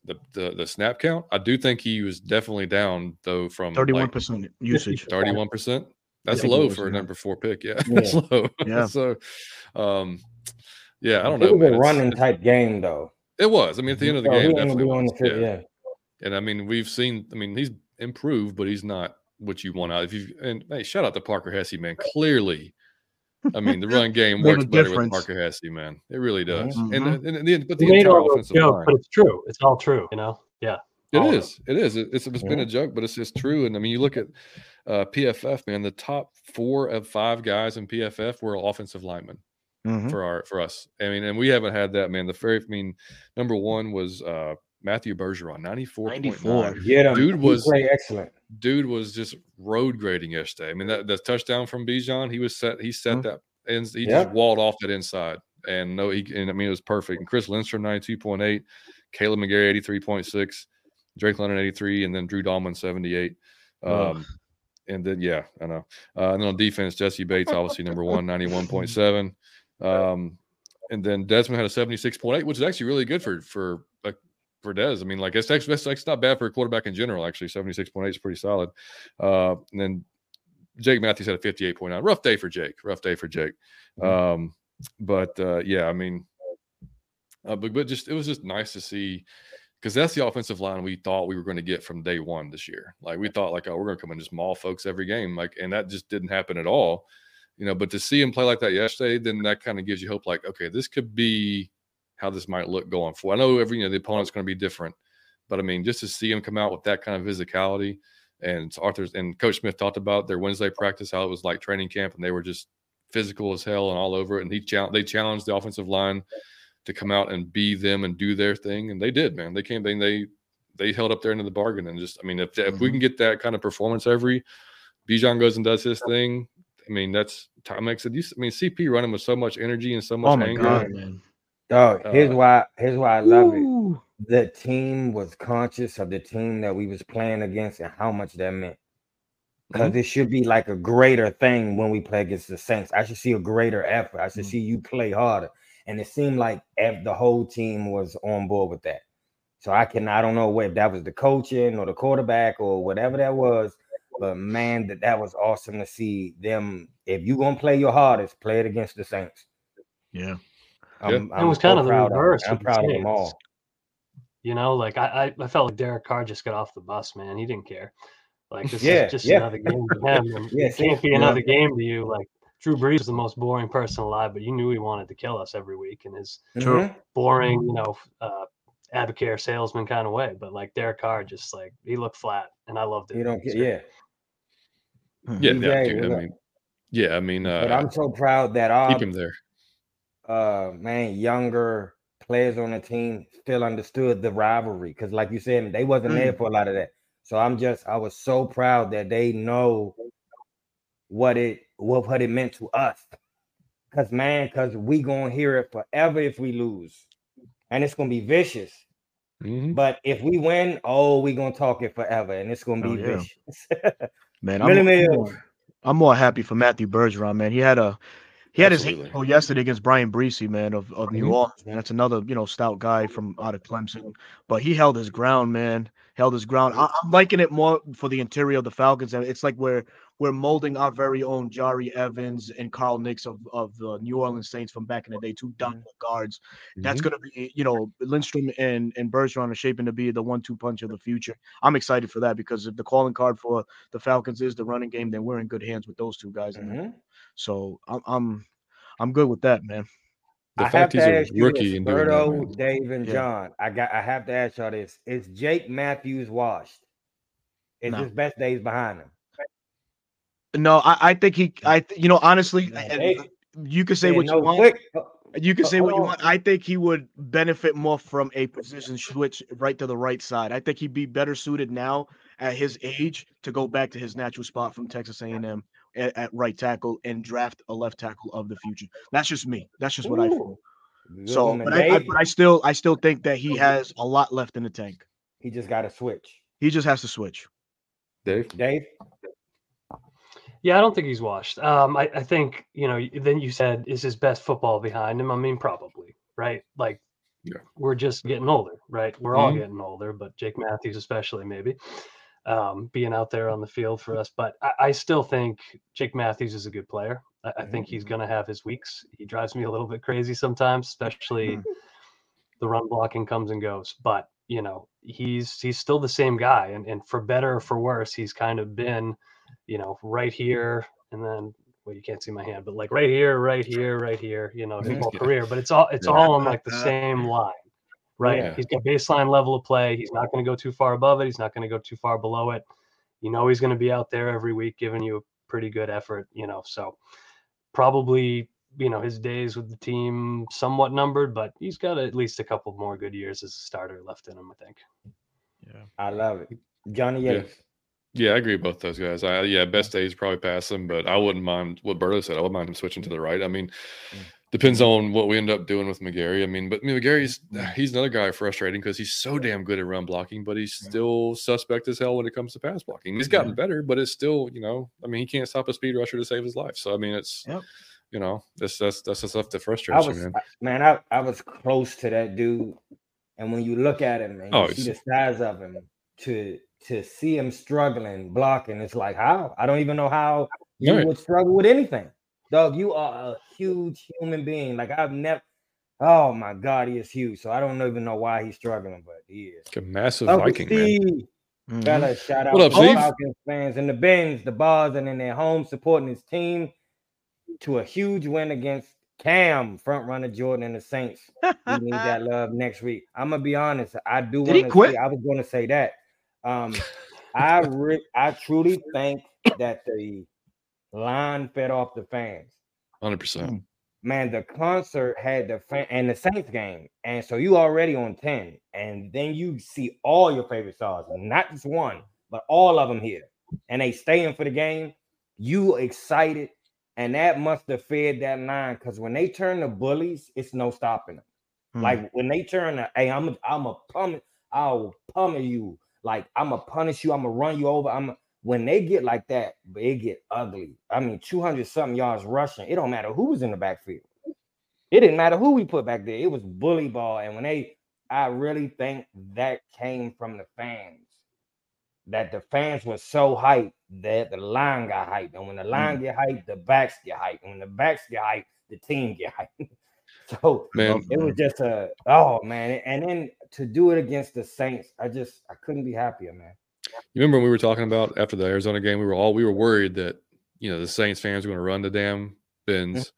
The, the the snap count. I do think he was definitely down though from thirty one percent usage. Thirty-one percent. That's Yeah. low for a number four pick. Yeah, that's low. Yeah. so, um, yeah, I don't it know. was man. a running it's- type game though. It was. I mean, at the end of the So game, definitely was. the field, Yeah. yeah. And I mean, we've seen. I mean, he's improved, but he's not what you want out. If you and hey, shout out to Parker Hesse, man. Clearly, I mean, the run game works better with difference. Parker Hesse, man. It really does. Mhm. And, and, and the, but the made entire offensive jokes, line. but it's true. It's all true. You know. Yeah. It all of is. It is. It- It's, it's been a joke, but it's just true. And I mean, you look at uh, PFF, man. The top four of five guys in PFF were offensive linemen Mhm. for our for us. I mean, and we haven't had that, man. The very, I mean, number one was uh, Matthew Bergeron, ninety four point 94. nine. Get him. Dude He was- excellent. Dude was just road grading yesterday. I mean, that the touchdown from Bijan, he was set. He set Mhm. that, and he Yeah. just walled off that inside. And no, he and I mean it was perfect. And Chris Lindstrom ninety two point eight, Kaleb McGary eighty three point six, Drake London eighty three, and then Drew Dalman seventy eight. Ugh. Um, and then yeah, I know. Uh, and then on defense, Jessie Bates obviously number one, 91.7. Um, and then Desmond had a 76.8, which is actually really good for for for Des. I mean, like it's actually that's, that's not bad for a quarterback in general. Actually, 76.8 is pretty solid. Uh, and then Jake Matthews had a 58.9. Rough day for Jake. Rough day for Jake. Um, but uh, yeah, I mean, uh, but but just it was just nice to see because that's the offensive line we thought we were going to get from day one this year. Like we thought, like oh, we're going to come and just maul folks every game, like, and that just didn't happen at all. You know, but to see him play like that yesterday, then that kind of gives you hope. Like, okay, this could be how this might look going forward. I know every you know the opponent's going to be different, but I mean, just to see him come out with that kind of physicality And Arthur's and Coach Smith talked about their Wednesday practice, how it was like training camp, and they were just physical as hell and all over it. And he challenged they challenged the offensive line to come out and be them and do their thing, and they did, man. They came, they they they held up their end of the bargain, and just I mean, if if we Mhm. can get that kind of performance every, Bijan goes and does his thing. I mean, that's Tom. I mean, CP running with so much energy and so much Oh my anger. god, man. Dog, here's Uh, why here's why I love it. The team was conscious of the team that we was playing against and how much that meant. Because it should be like a greater thing when we play against the Saints. I should see a greater effort. I should Mhm. see you play harder. And it seemed like the whole team was on board with that. So I can I don't know if that was the coaching or the quarterback or whatever that was, but man, that that was awesome to see them. If you gonna play your hardest, play it against the Saints. Yeah. I'm, It was so kind of the proud 'em. reverse I'm with the proud of them all. You know, like I, I, I felt like Derek Carr just got off the bus, man. He didn't care. Like this Yeah, is just yeah. another game to him. Yeah, it can't be yeah. another game to you. Like Drew Brees was the most boring person alive, but you knew he wanted to kill us every week in his True. Mhm. boring, you know, uh Abacare salesman kind of way. But like Derek Carr just like he looked flat and I loved it. You don't get great. yeah. Yeah, yeah, DJ, dude, I mean, yeah, I mean, uh, But I'm so proud that I keep him there. Uh man younger players on the team still understood the rivalry because like you said they wasn't there for a lot of that. So i'm just i was so proud that they know what it what, what it meant to us. Because man because we gonna hear it forever if we lose. And it's gonna be vicious. Mhm. but if we win oh we gonna talk it forever and it's gonna Oh, be yeah. vicious. Man, I'm, I'm more, I'm more happy for Matthew Bergeron, man. He had a he had his Absolutely. hit yesterday against Bryan Bresee, man, of, of New. Orleans, man. That's another, you know, stout guy from out of Clemson. But he held his ground, man. Held his ground. I, I'm liking it more for the interior of the Falcons. And it's like we're we're molding our very own Jahri Evans and Carl Nicks of, of the New Orleans Saints from back in the day, two dominant guards. That's Mhm. going to be, you know, Lindstrom and and Bergeron are shaping to be the one-two punch of the future. I'm excited for that because if the calling card for the Falcons is the running game, then we're in good hands with those two guys. Mhm. So I'm I'm I'm good with that, man. The I have fact to a ask you rookie this, that, Dave, and Yeah. John. I got. I have to ask y'all this: Is Jake Matthews washed? Is No. his best days behind him? No, I, I think he I you know honestly Hey, you can say what no you want. quick- uh, You can Uh, say what you want. I think he would benefit more from a position switch right to the right side. I think he'd be better suited now at his age to go back to his natural spot from Texas A&M at, at right tackle and draft a left tackle of the future. That's just me. That's just what I feel. So, but I, I, but I still I still think that he has a lot left in the tank. he just got to switch. He just has to switch. Dave. Dave, Yeah, I don't think he's washed. Um, I, I think you know. Then you said is his best football behind him. I mean, probably right. Like, Yeah. we're just getting older, right? We're all Mhm. getting older, but Jake Matthews especially maybe um, being out there on the field for us. But I, I still think Jake Matthews is a good player. I, I think he's going to have his weeks. He drives me a little bit crazy sometimes, especially the run blocking comes and goes. But you know, he's he's still the same guy, and and for better or for worse, he's kind of been, you know, right here and then. Well, you can't see my hand, but like right here, right here, right here, you know, his whole career. But it's all it's all on like the same line, right? Yeah. He's got baseline level of play. He's not going to go too far above it. He's not going to go too far below it. You know, he's going to be out there every week giving you a pretty good effort. You know, so probably you know his days with the team somewhat numbered, but he's got at least a couple more good years as a starter left in him. I think. Yeah. I love it. Johnny Yeah. Yates. Yeah, I agree with both those guys. I yeah, best days probably pass him, but I wouldn't mind what Berto said. I wouldn't mind him switching to the right. I mean, Mm. Depends on what we end up doing with McGary. I mean, but I mean, McGary's he's another guy frustrating because he's so damn good at run blocking, but he's still suspect as hell when it comes to pass blocking. He's gotten better, but it's still, you know, I mean, he can't stop a speed rusher to save his life. So I mean, it's Yep. you know, that's that's that's the stuff that I frustrates was you, man. I- man, I, I was close to that dude, and when you look at him and Oh, you see the size of him, to to see him struggling blocking, it's like how I don't even know how you would struggle with anything. Dog, you are a huge human being. Like I've never. Oh my God, he is huge. So I don't even know why he's struggling, but he is. A massive Uncle Viking, man. Steve, Mhm. fellas, shout out What up, to the Falcons fans in the bins, the bars, and in their home supporting his team to a huge win against Cam, front runner Jordan and the Saints. We need that love next week. I'm gonna be honest. I do Did he want to quit? say I was gonna say that. Um I re- I truly think that the line fed off the fans. Hundred percent. Man, the concert had the fan and the Saints game, and so you already on ten, and then you see all your favorite stars, not just one, but all of them here, and they staying for the game. You excited, and that must have fed that line because when they turn the bullies, it's no stopping them. Hmm. Like when they turn the, hey, I'm a, I'm a pummel, I'll pummel you. Like I'm gonna punish you. I'm gonna run you over. I'm a, when they get like that, they get ugly. I mean, 200 something yards rushing. It don't matter who was in the backfield. It didn't matter who we put back there. It was bully ball. And when they, I really think that came from the fans. That the fans were so hyped that the line got hyped. And when the line mm. get hyped, the backs get hyped. And when the backs get hyped, the team get hyped. so Man, it was just a oh man. And then to do it against the Saints, I just I couldn't be happier, man. You remember when we were talking about after the Arizona game? We were all we were worried that you know the Saints fans were going to run the damn bins,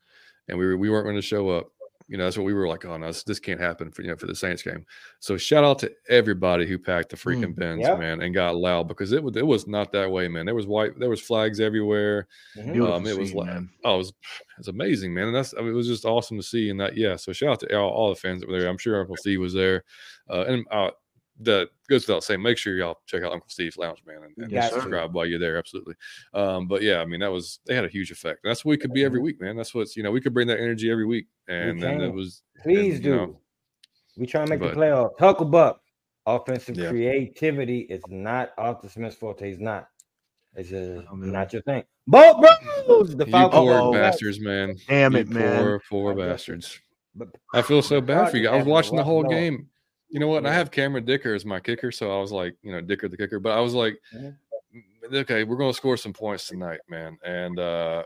and we were, we weren't going to show up. You know, that's what we were like. Oh no, this, this can't happen for you know for the Saints game. So shout out to everybody who packed the freaking bins, Yep. man, and got loud because it was it was not that way, man. There was white, there was flags everywhere. Mhm. Um, it was scene, like, oh, it was, it was amazing, man. And that's, I mean, it was just awesome to see. And that, yeah. So shout out to all, all the fans that were there. I'm sure Uncle Steve was there. Uh, and uh, that goes without saying, make sure y'all check out Uncle Steve's Lounge, man, and, and Yes, sir. subscribe while you're there. Absolutely. Um, but yeah, I mean, that was, they had a huge effect. And that's what we could be every week, man. That's what's, you know, we could bring that energy every week. And then it was, Please and, do. know, we try to make but- the playoffs. Hucklebuck. Offensive Yeah. creativity is not Arthur Smith's forte. He's not. It's just Oh, not your thing. Both Bros, the you Falcons. poor Uh-oh. bastards, man. Damn You it, man. Poor, poor I guess- bastards. But I feel so bad for you. I was watching the whole game. You know what? And I have Cameron Dicker as my kicker, so I was like, you know, Dicker the kicker. But I was like. "Mm, okay, we're gonna score some points tonight, man. And uh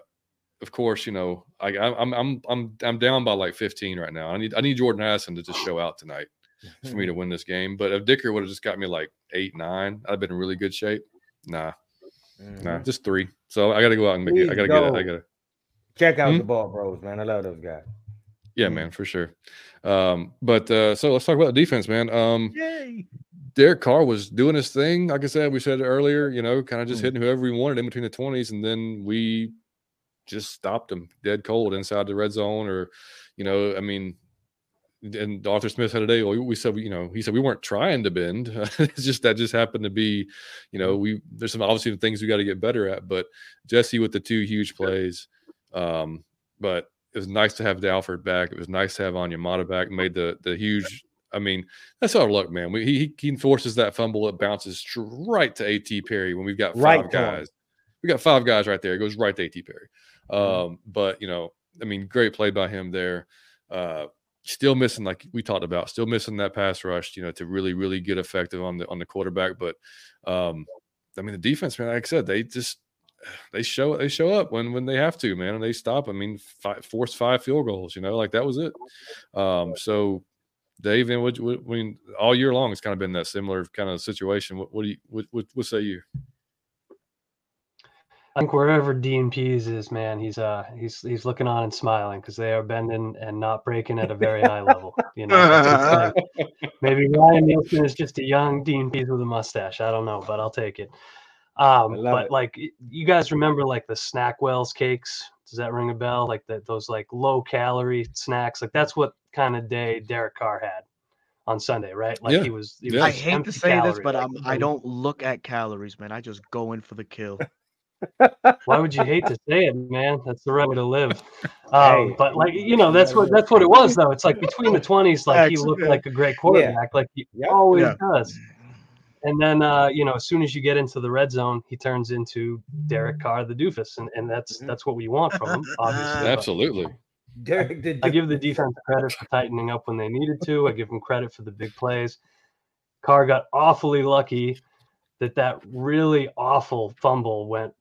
of course, you know, I, I'm I'm I'm I'm down by like 15 right now. I need I need Jordan Addison to just show out tonight for me to win this game. But if Dicker would have just got me like eight, nine, I'd have been in really good shape. Nah, nah, Mhm. just three. So I got to go out and make it. I got to get it. I got to. Check out Hmm? the Ball Bros, man. I love those guys. Yeah, Mm. man, for sure. Um, but uh, so let's talk about the defense, man. Um, Yay. Derek Carr was doing his thing. Like I said, we said earlier, you know, kind of just Mm. hitting whoever we wanted in between the 20s. And then we just stopped him dead cold inside the red zone. Or, you know, I mean, and Arthur Smith said today, well, we said, you know, he said we weren't trying to bend. it's just that just happened to be, you know, we there's some obviously things we got to get better at. But Jesse with the two huge plays. Um, but it was nice to have Dee Alford back. It was nice to have Onyemata back. Made the the huge I mean, that's our luck, man. We, he he forces that fumble, it bounces right to At Perry when we've got five Right guys. We got five guys right there. It goes right to At Perry. Um, Mhm. but you know, I mean, great play by him there. Uh, still missing, like we talked about, still missing that pass rush. You know, to really really get effective on the on the quarterback. But um, I mean, the defense, man, like I said, they just they show they show up when when they have to, man, and they stop. I mean, five, force five field goals. You know, like that was it. Um, so Dave, and what, what I mean, all year long, it's kind of been that similar kind of situation. What, what do you, what, what, what say you? I think wherever Pees is, man, he's uh he's he's looking on and smiling because they are bending and not breaking at a very high level. You know, like, maybe Ryan Nielsen is just a young Pees with a mustache. I don't know, but I'll take it. Um, but it. like you guys remember like the Snackwell's cakes? Does that ring a bell? Like that those like low calorie snacks. Like that's what kind of day Derek Carr had on Sunday, right? Like Yeah. he was. He Yeah. was I just hate to empty say this, but like, I'm, I don't look at calories, man. I just go in for the kill. Why would you hate to say it, man? That's the right way to live. Um, but like you know, that's what that's what it was though. It's like between the twenties, like he looked like a great quarterback, like he Yep. always Yeah. does. And then uh, you know, as soon as you get into the red zone, he turns into Derek Carr, the doofus, and, and that's Mhm. that's what we want from him, obviously. but Absolutely. Derek did. I give the defense credit for tightening up when they needed to. I give them credit for the big plays. Carr got awfully lucky that that really awful fumble went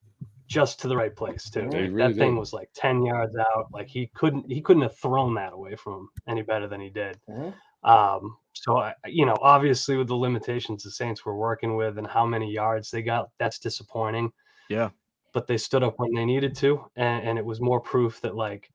just to the right place too. Like, really that thing did. was like ten yards out. Like he couldn't he couldn't have thrown that away from him any better than he did. Mhm. Um, so I, you know, obviously with the limitations the Saints were working with and how many yards they got, that's disappointing. Yeah. But they stood up when they needed to, and, and it was more proof that like,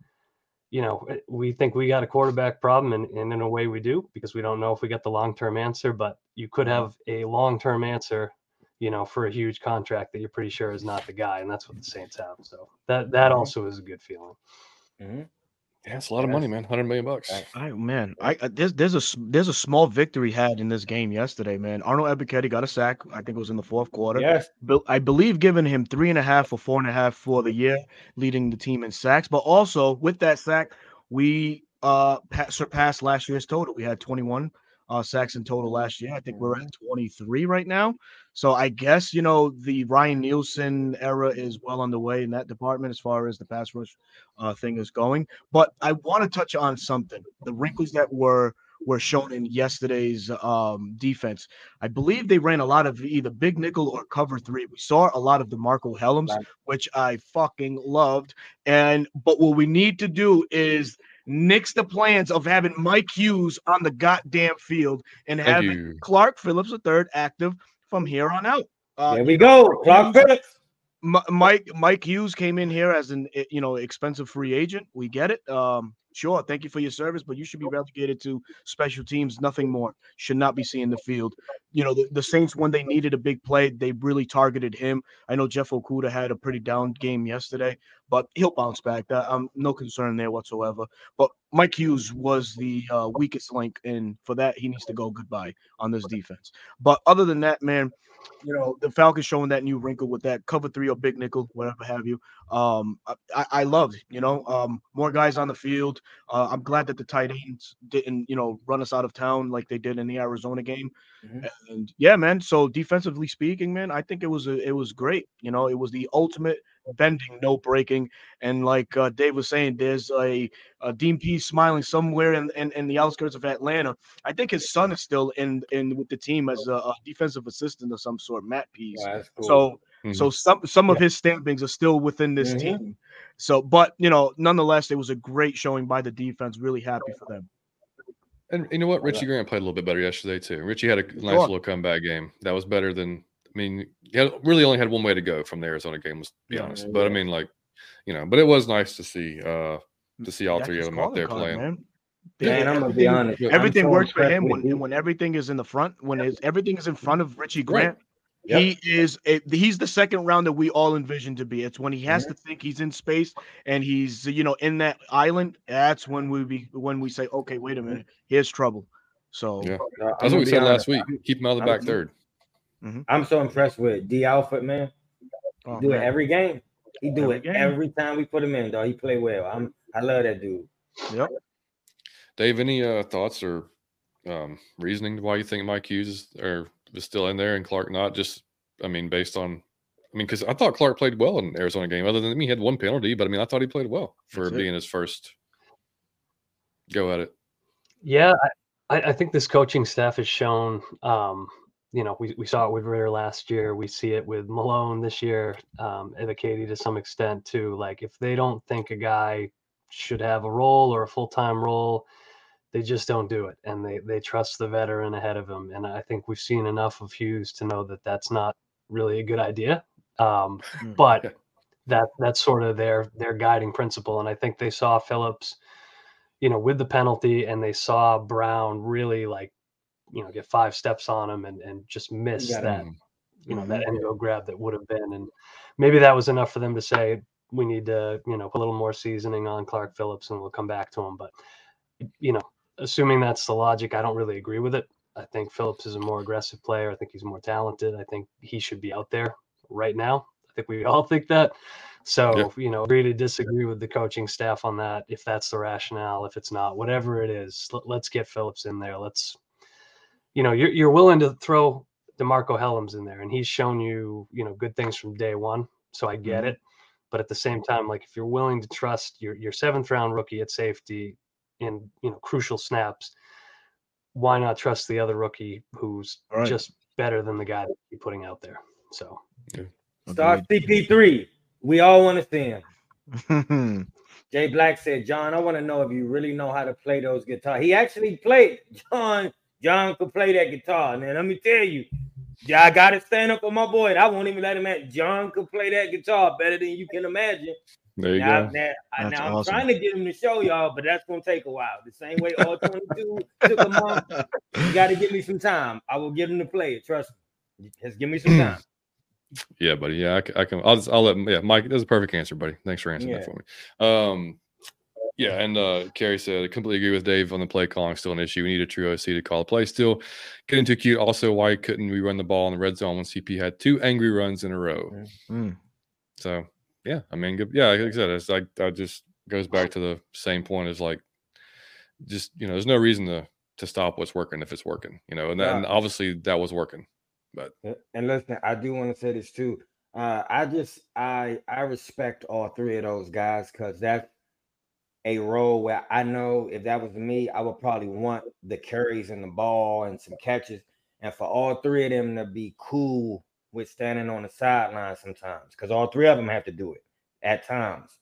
you know, eh, we think we got a quarterback problem, and, and in a way we do because we don't know if we get the long term answer. But you could have a long term answer, you know, for a huge contract that you're pretty sure is not the guy, and that's what the Saints have. So that that also is a good feeling. Mhm. Yeah, it's a lot of money, man. Hundred million bucks. I man, I uh, there's there's a there's a small victory had in this game yesterday, man. Arnold Ebiketie got a sack. I think it was in the fourth quarter. Yes. Bel- I believe giving him three and a half or four and a half for the year, leading the team in sacks. But also with that sack, we uh surpassed last year's total. We had 21 uh sacks in total last year. I think we're at 23 right now. So I guess you know the Ryan Nielsen era is well underway in that department as far as the pass rush uh, thing is going. But I want to touch on something: the wrinkles that were were shown in yesterday's um, defense. I believe they ran a lot of either big nickel or cover three. We saw a lot of the Marco Helms, Right. which I fucking loved. And but what we need to do is nix the plans of having Mike Hughes on the goddamn field and Thank having you. Clark Phillips III active from here on out. Uh, There we go. Clark Phillips. Mike Mike Hughes came in here as an eh, you know expensive free agent. We get it. Um, sure, thank you for your service, but you should be relegated to special teams, nothing more. Should not be seeing the field. You know the, the Saints when they needed a big play, they really targeted him. I know Jeff Okudah had a pretty down game yesterday, but he'll bounce back. That um, no concern there whatsoever. But Mike Hughes was the uh, weakest link, and for that he needs to go goodbye on this defense. But other than that, man, you know the Falcons showing that new wrinkle with that cover three or big nickel, whatever have you. Um, I, I loved, you know, um, more guys on the field. Uh, I'm glad that the tight ends didn't, you know, run us out of town like they did in the Arizona game. Mhm. And yeah, man. So defensively speaking, man, I think it was a, it was great. You know, it was the ultimate bending, no breaking. And like uh, Dave was saying, there's a, a Dean P smiling somewhere in, in in the outskirts of Atlanta. I think his son is still in in with the team as a, a defensive assistant of some sort, Matt Pease. That's cool. So Mhm. so some some of his stampings are still within this Mhm. team. So, but you know, nonetheless, it was a great showing by the defense. Really happy for them. And you know what? Richie Grant played a little bit better yesterday too. Richie had a nice little comeback game. That was better than. I mean, he really only had one way to go from the Arizona game. Let's be Yeah, honest. yeah, But I mean, like, you know, but it was nice to see uh to see all That's three of them out there card, playing. man. Man, I'm gonna be Everything- honest. I'm Everything so works for him when when everything is in the front. When it's, everything is in front of Richie Right. Grant, Yep. he is a, he's the second round that we all envision to be. It's when he has Mhm. to think he's in space and he's you know in that island. That's when we be when we say, okay, wait a minute, here's trouble. So Yeah. I'm That's what we be said last week. Keep him out of the I'm- back third. I'm so impressed with Dee Alford, man. oh, He do it every game. He do Every it game. every time we put him in, dog. He play well. I'm I love that dude. Yep. Dave, any uh thoughts or um reasoning why you think Mike Hughes is or is still in there and Clark not? Just I mean, based on I mean, because I thought Clark played well in the Arizona game, other than I mean, he had one penalty, but I mean, I thought he played well for That's it. being his first go at it. Yeah, I, I I think this coaching staff has shown. Um, you know, we, we saw it with Ridder last year. We see it with Malone this year. Um, Katie to some extent too. Like if they don't think a guy should have a role or a full time role, they just don't do it, and they they trust the veteran ahead of them And I think we've seen enough of Hughes to know that that's not really a good idea. Um, Mm. but that that's sort of their their guiding principle. And I think they saw Phillips, you know, with the penalty, and they saw Brown really like, you know, get five steps on him and and just miss got that, you know, that endo grab that would have been. And maybe that was enough for them to say we need to, you know, put a little more seasoning on Clark Phillips, and we'll come back to him. But you know, assuming that's the logic, I don't really agree with it. I think Phillips is a more aggressive player. I think he's more talented. I think he should be out there right now. I think we all think that. So, you know, agree to disagree with the coaching staff on that. If that's the rationale, if it's not, whatever it is, let, let's get Phillips in there. Let's, you know, you're, you're willing to throw DeMarcco Hellams in there, and he's shown you, you know, good things from day one. So I get Mhm. it. But at the same time, like if you're willing to trust your, your seventh round rookie at safety in, you know, crucial snaps, why not trust the other rookie who's Right. just better than the guy that you're putting out there? So Start CP3. We all want to see him. Jay Black said, John, I want to know if you really know how to play those guitars. He actually played. John, John could play that guitar. And let me tell you, yeah, I gotta stand up for my boy. And I won't even let him at John could play that guitar better than you can imagine. There you now, go. now, I- That's now I'm awesome. trying to get him to show y'all, but that's gonna take a while. The same way all 22 took a month. You gotta give me some time. I will get him to play it. Trust me. Just give me some time. Yeah, buddy. Yeah, I can. I'll just, I'll let. Yeah, Mike, that's a perfect answer, buddy. Thanks for answering that for me. Um, yeah, and uh, Carrie said, I completely agree with Dave on the play calling. Still an issue. We need a true OC to call the play. Still getting too cute. Also, why couldn't we run the ball in the red zone when CP had two angry runs in a row? Mm. So yeah, I mean. Yeah, like I said, it's like that just goes back to the same point as like, just you know, there's no reason to to stop what's working if it's working, you know, and, that, and obviously that was working. But And listen, I do want to say this too. Uh, I just I I respect all three of those guys because that's a role where I know if that was me, I would probably want the carries and the ball and some catches, and for all three of them to be cool with standing on the sideline sometimes, because all three of them have to do it at times.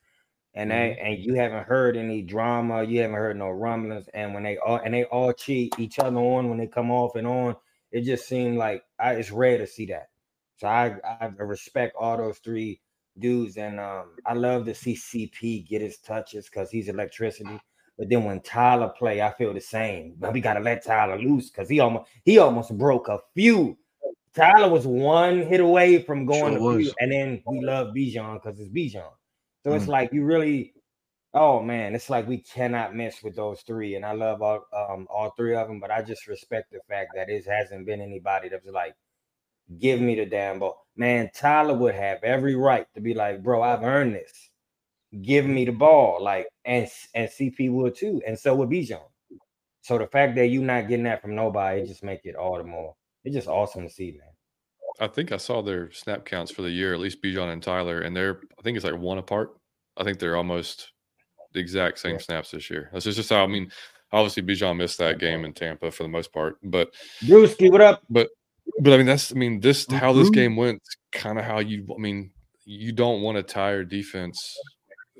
And they and you haven't heard any drama, you haven't heard no rumblings, and when they all and they all cheat each other on when they come off and on, it just seemed like I, it's rare to see that. So I I respect all those three dudes, and um, I love to see CP get his touches because he's electricity. But then when Tyler play, I feel the same. But we gotta let Tyler loose because he almost he almost broke a few. Tyler was one hit away from going Sure to and then we love Bijan because it's Bijan. So it's Mm. like you really, oh man, it's like we cannot mess with those three. And I love all um all three of them, but I just respect the fact that it hasn't been anybody that was like, give me the damn ball. Man, Tyler would have every right to be like, bro, I've earned this. Give me the ball. Like, and and CP would too, and so would Bijan. So the fact that you're not getting that from nobody, just make it all the more. It's just awesome to see, man. I think I saw their snap counts for the year, at least Bijan and Tyler, and they're I think it's like one apart. I think they're almost the exact same Yeah. snaps this year. That's just, how I mean. Obviously, Bijan missed that game in Tampa for the most part, but Brewski, what up? but but I mean that's I mean this how this game went, kind of how you I mean you don't want a tired defense,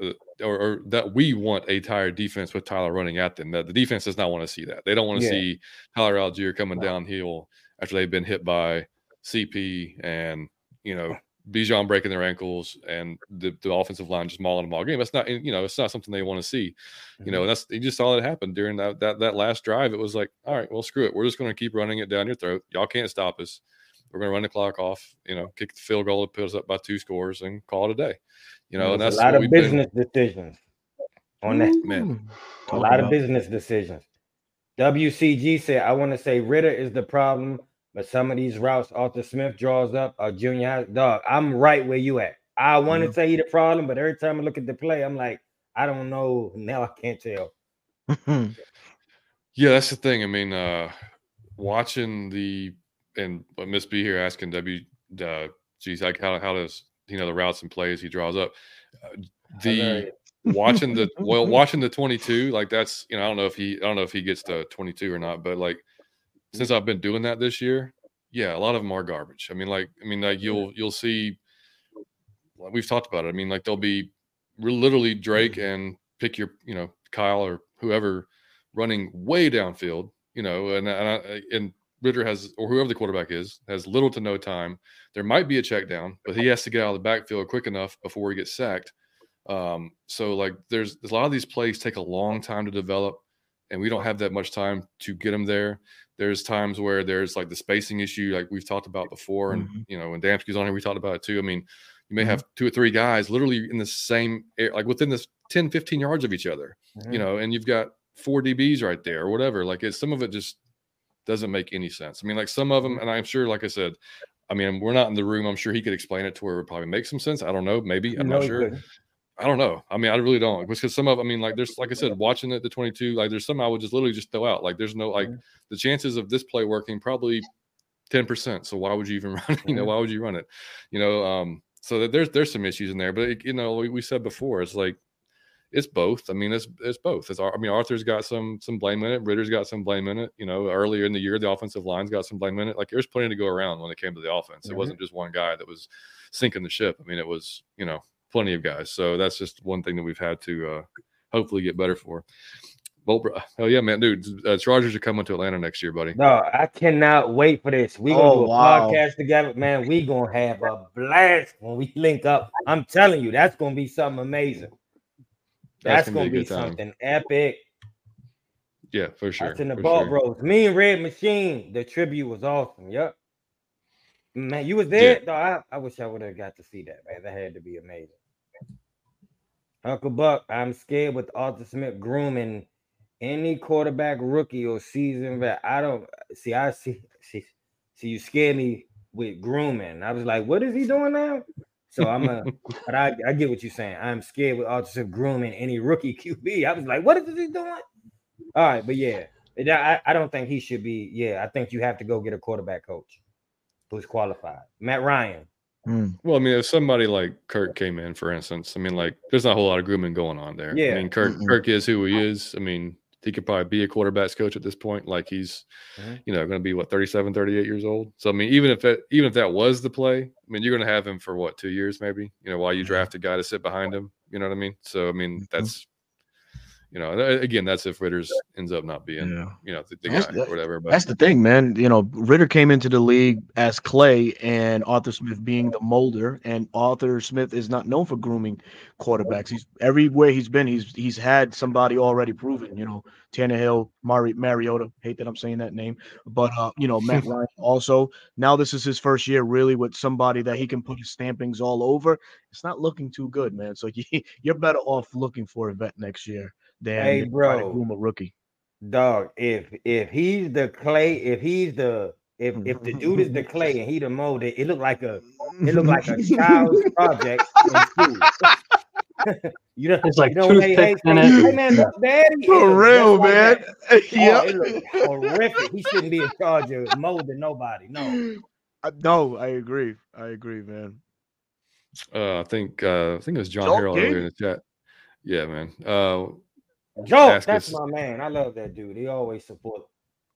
uh, or, or that we want a tired defense with Tyler running at them. That the defense does not want to see that. They don't want to Yeah. see Tyler Allgeier coming No. downhill after they've been hit by CP and you know Bijan breaking their ankles and the, the offensive line just mauling them all game. That's not you know it's not something they want to see. You know, mm-hmm. and that's you just saw it happen during that that that last drive. It was like, all right, well, screw it. We're just going to keep running it down your throat. Y'all can't stop us. We're going to run the clock off. You know, kick the field goal, put us up by two scores, and call it a day. You know, and that's a lot of we've been- business decisions on that. Man. A Talk lot of business decisions. WCG said, I want to say Ridder is the problem, but some of these routes Arthur Smith draws up are junior high. Dog, I'm right where you at. I want to say he the problem, but every time I look at the play, I'm like, I don't know. Now I can't tell. Yeah, that's the thing. I mean, uh watching the and uh, Miss B here asking W, uh, geez, like how how does you know the routes and plays he draws up? Uh, the watching the well watching the 22 like that's you know i don't know if he i don't know if he gets to 22 or not but like since i've been doing that this year yeah a lot of them are garbage. I mean like i mean like you'll you'll see like we've talked about it. I mean like there'll be literally drake and pick your you know kyle or whoever running way downfield you know and and, I, and ridder has or whoever the quarterback is has little to no time. There might be a check down but he has to get out of the backfield quick enough before he gets sacked. Um, so like there's, there's a lot of these plays take a long time to develop, and we don't have that much time to get them there. There's times where there's like the spacing issue, like we've talked about before, and Mhm. you know when Damsky's on here, we talked about it too. I mean, you may Mhm. have two or three guys literally in the same air, like within this 10, 15 yards of each other, Mhm. you know, and you've got four DBs right there or whatever. Like it's some of it just doesn't make any sense. I mean, like some of them, and I'm sure, like I said, I mean, we're not in the room. I'm sure he could explain it to where it would probably make some sense. I don't know. Maybe I'm No, not sure. couldn't. I don't know. I mean, I really don't because some of, I mean, like there's, like I said, watching it the 22, like there's some I would just literally just throw out. Like there's no like the chances of this play working probably 10%. So why would you even run? it? You know, why would you run it? You know, um, so that there's there's some issues in there, but it, you know, we, we said before, it's like it's both. I mean, it's it's both. It's I mean, Arthur's got some some blame in it. Ridder's got some blame in it. You know, earlier in the year, the offensive line's got some blame in it. Like there's plenty to go around when it came to the offense. It Mhm. wasn't just one guy that was sinking the ship. I mean, it was you know plenty of guys. So that's just one thing that we've had to uh, hopefully get better for. Well, bro, hell yeah, man, dude. Uh, Chargers are coming to Atlanta next year, buddy. No, I cannot wait for this. We're gonna Oh, do a wow. podcast together, man. We gonna have a blast when we link up. I'm telling you, that's gonna be something amazing. That's, That's gonna, gonna be be, something epic. Yeah, for sure. That's in the for ball sure. bros. Me and Red Machine. The tribute was awesome. Yep. Man, you was there. No, I, I wish I would have got to see that, man. That had to be amazing. Uncle Buck, I'm scared with Arthur Smith grooming any quarterback, rookie or season vet. I don't see. I see. See, see you scared me with grooming. I was like, what is he doing now? So I'm a, but I, I get what you're saying. I'm scared with Arthur Smith grooming any rookie QB. I was like, what is he doing? All right, but yeah, I, I don't think he should be. Yeah, I think you have to go get a quarterback coach who's qualified. Matt Ryan. Mm. Well, I mean, if somebody like Kirk came in, for instance, I mean, like, there's not a whole lot of grooming going on there. Yeah. I mean, Kirk, mm Kirk is who he is. I mean, he could probably be a quarterbacks coach at this point. Like he's, mm-hmm. you know, going to be what 37, 38 years old. So I mean, even if that even if that was the play, I mean, you're going to have him for what two years maybe. You know, while you mm-hmm. draft a guy to sit behind him. You know what I mean? So I mean, mm-hmm. that's you know, again, that's if Ridder's ends up not being, yeah. you know, the, the guy or whatever. But that's the thing, man. You know, Ridder came into the league as Clay and Arthur Smith being the molder, and Arthur Smith is not known for grooming quarterbacks. He's everywhere he's been, he's he's had somebody already proven. You know, Tannehill, Mari, Mariota. Hate that I'm saying that name, but uh, you know, Matt Ryan also. Now this is his first year really with somebody that he can put his stampings all over. It's not looking too good, man. So you, you're better off looking for a vet next year than hey, bro, groom a rookie. Dog, if if he's the clay, if he's the if if the dude is the clay and he the mold, it, it look like a it look like a child's project you know, it's like you know, toothpicks hey, in it. Man, daddy for real, man. Like yeah, oh, horrific. He shouldn't be in charge of molding nobody. No, uh, no, I agree. I agree, man. Uh, I think uh, I think it was John Harold earlier in the chat. Yeah, man. Uh, Joe, that's us, my man. I love that dude. He always support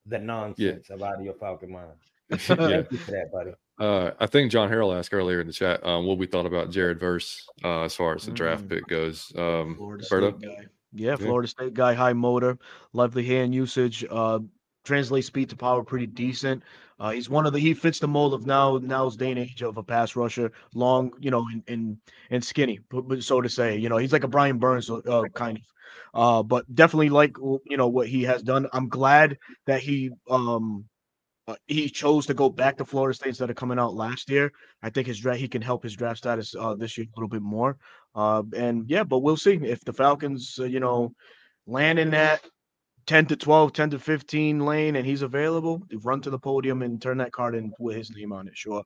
the nonsense yeah. about your Falcon mind. Thank you for that, buddy. Uh, I think John Harrell asked earlier in the chat um, what we thought about Jared Verse uh, as far as the draft mm. pick goes. Um, Florida State guy. Yeah, Florida yeah. State guy, high motor, lovely hand usage, uh, translates speed to power pretty decent. Uh, he's one of the he fits the mold of now now's day and age of a pass rusher, long, you know, and and, and skinny, so to say. You know, he's like a Brian Burns uh, kind of. Uh, but definitely like you know what he has done. I'm glad that he um uh, he chose to go back to Florida State instead of coming out last year. I think his draft he can help his draft status uh, this year a little bit more. Uh, and yeah, but we'll see if the Falcons, uh, you know, land in that 10 to 12, 10 to 15 lane and he's available, run to the podium and turn that card in with his name on it. Sure.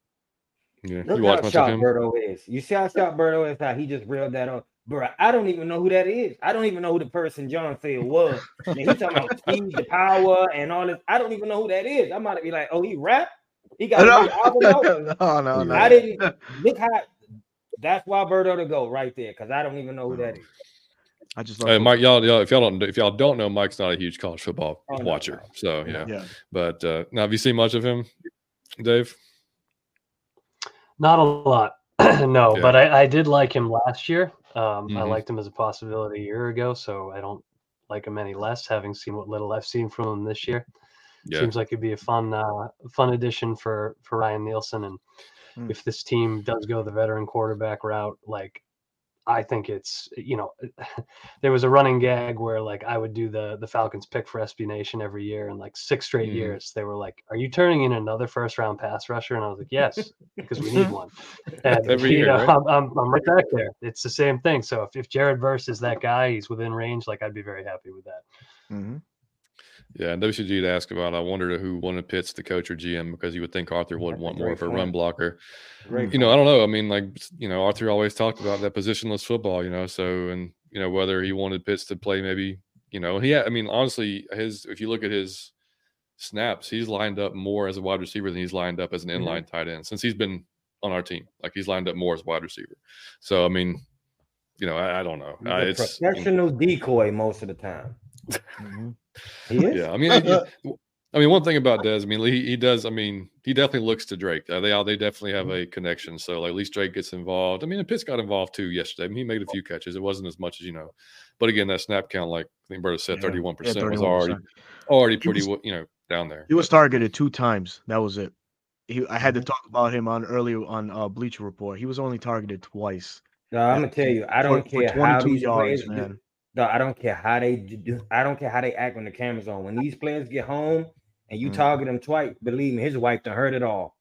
Yeah, Look you watch how sharp Berto is. You see how sharp Berto is? How he just reeled that up bro, I don't even know who that is. I don't even know who the person John said was. And he talking about speed, the power, and all this. I don't even know who that is. I might be like, oh, he rap. He got no. album out. no, no, no. I didn't look how. That's why Berto to go right there because I don't even know who that is. I just hey, Mike, y'all, y'all, if y'all don't, if y'all don't know, Mike's not a huge college football oh, watcher. No, no. So yeah. yeah. But uh, now, have you seen much of him, Dave? Not a lot. no, yeah. but I, I, did like him last year. Um, mm-hmm. I liked him as a possibility a year ago, so I don't like him any less. Having seen what little I've seen from him this year, yeah. seems like it'd be a fun, uh, fun addition for for Ryan Nielsen. And mm. if this team does go the veteran quarterback route, like I think it's you know there was a running gag where like I would do the the Falcons pick for SB Nation every year and like six straight mm. years they were like are you turning in another first round pass rusher and I was like yes because we need one and every year know, right? I'm, I'm, I'm, right back there it's the same thing so if, if Jared Verse is that guy he's within range like I'd be very happy with that mm-hmm. Yeah, and WCG to ask about. I wondered who wanted Pitts to coach or GM because you would think Arthur would want more of a run blocker. Great you know, I don't know. I mean, like you know, Arthur always talked about that positionless football. You know, so and you know whether he wanted Pitts to play maybe. You know, he. I mean, honestly, his if you look at his snaps, he's lined up more as a wide receiver than he's lined up as an mm-hmm. inline mm-hmm. tight end since he's been on our team. Like he's lined up more as wide receiver. So I mean, you know, I, I don't know. Uh, it's professional you know, decoy most of the time. mm-hmm. Yeah, I mean, I mean, one thing about Des, I mean, he, he does. I mean, he definitely looks to Drake. Uh, they all they definitely have mm-hmm. a connection. So like, at least Drake gets involved. I mean, and Pitts got involved too yesterday. I mean, he made a few catches. It wasn't as much as you know, but again, that snap count, like I think Berto said, thirty one percent was already already pretty, was, you know, down there. He was targeted two times. That was it. He, I had to mm-hmm. talk about him on earlier on uh, Bleacher Report. He was only targeted twice. No, I'm gonna tell you, I don't for, care for how these yards, players, man. No, I don't care how they do. I don't care how they act when the camera's on. When these players get home and you mm. target them twice, believe me, his wife done heard it all.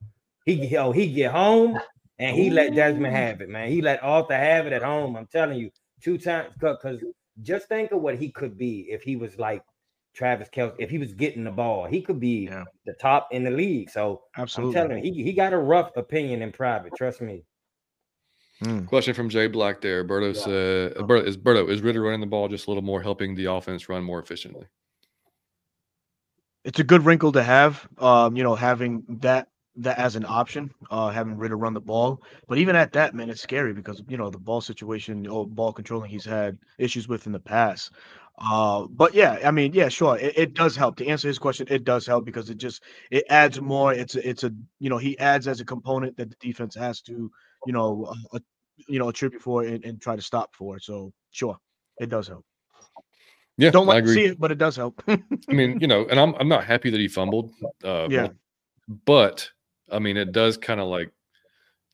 He oh he get home and he let Desmond have it, man. He let Arthur have it at home. I'm telling you, two times because just think of what he could be if he was like Travis Kelce, if he was getting the ball, he could be Yeah. the top in the league. So Absolutely. I'm telling you, he, he got a rough opinion in private. Trust me. Mm. Question from Jay Black there. Berto said, Berto, is Berto, is Ridder running the ball just a little more, helping the offense run more efficiently? It's a good wrinkle to have. Um, you know, having that that as an option, uh, having Ridder run the ball. But even at that, man, it's scary because you know the ball situation or ball controlling he's had issues with in the past. Uh, but yeah, I mean, yeah, sure, it, it does help. To answer his question, it does help because it just it adds more. It's a, it's a you know he adds as a component that the defense has to you know uh, you know attribute for and, and try to stop for. So sure, it does help. Yeah, Don't like to see it, but it does help. I mean, you know, and I'm I'm not happy that he fumbled. Uh, Yeah. but I mean, it does kind of like,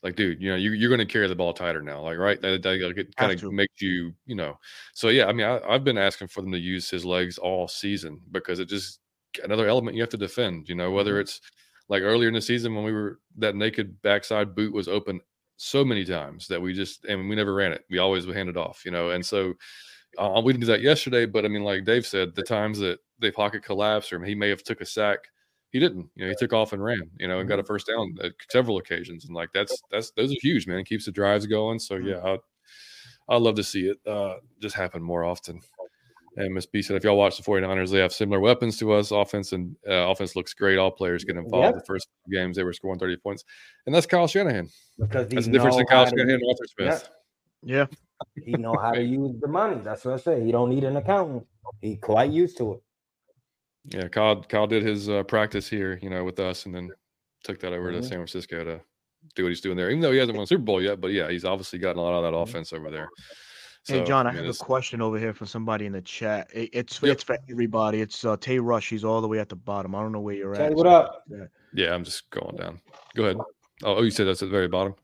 like, dude, you know, you, you're going to carry the ball tighter now, like, right? That, that it kind of makes you, you know. So yeah, I mean, I, I've been asking for them to use his legs all season because it just another element you have to defend. You know, whether Mhm. it's like earlier in the season when we were that naked backside boot was open so many times that we just and we never ran it. We always would hand it off, you know, and so. Uh, we didn't do that yesterday, but I mean, like Dave said, the times that they pocket collapsed or he may have took a sack, he didn't. You know, he took off and ran. You know, and got a first down at several occasions, and like that's that's those are huge, man. It keeps the drives going. So yeah, I I love to see it uh, just happen more often. And Miss B said, if y'all watch the 49ers, they have similar weapons to us. Offense and uh, offense looks great. All players get involved. Yep. The first games they were scoring 30 points, and that's Kyle Shanahan. Because he That's the difference in Kyle Shanahan and Arthur Smith. yeah. He know how to use the money. That's what I say. He don't need an accountant. He quite used to it. Yeah, Kyle Kyle did his uh, practice here, you know, with us, and then took that over Mhm. to San Francisco to do what he's doing there. Even though he hasn't won a Super Bowl yet, but yeah, he's obviously gotten a lot of that Mhm. offense over there. Hey John, I mean, have a question over here from somebody in the chat. It, it's Yep. it's for everybody. It's uh, Tay Rush. He's all the way at the bottom. I don't know where you're Tay, at. what up? Yeah, I'm just going down. Go ahead. Oh, oh, you said that's at the very bottom,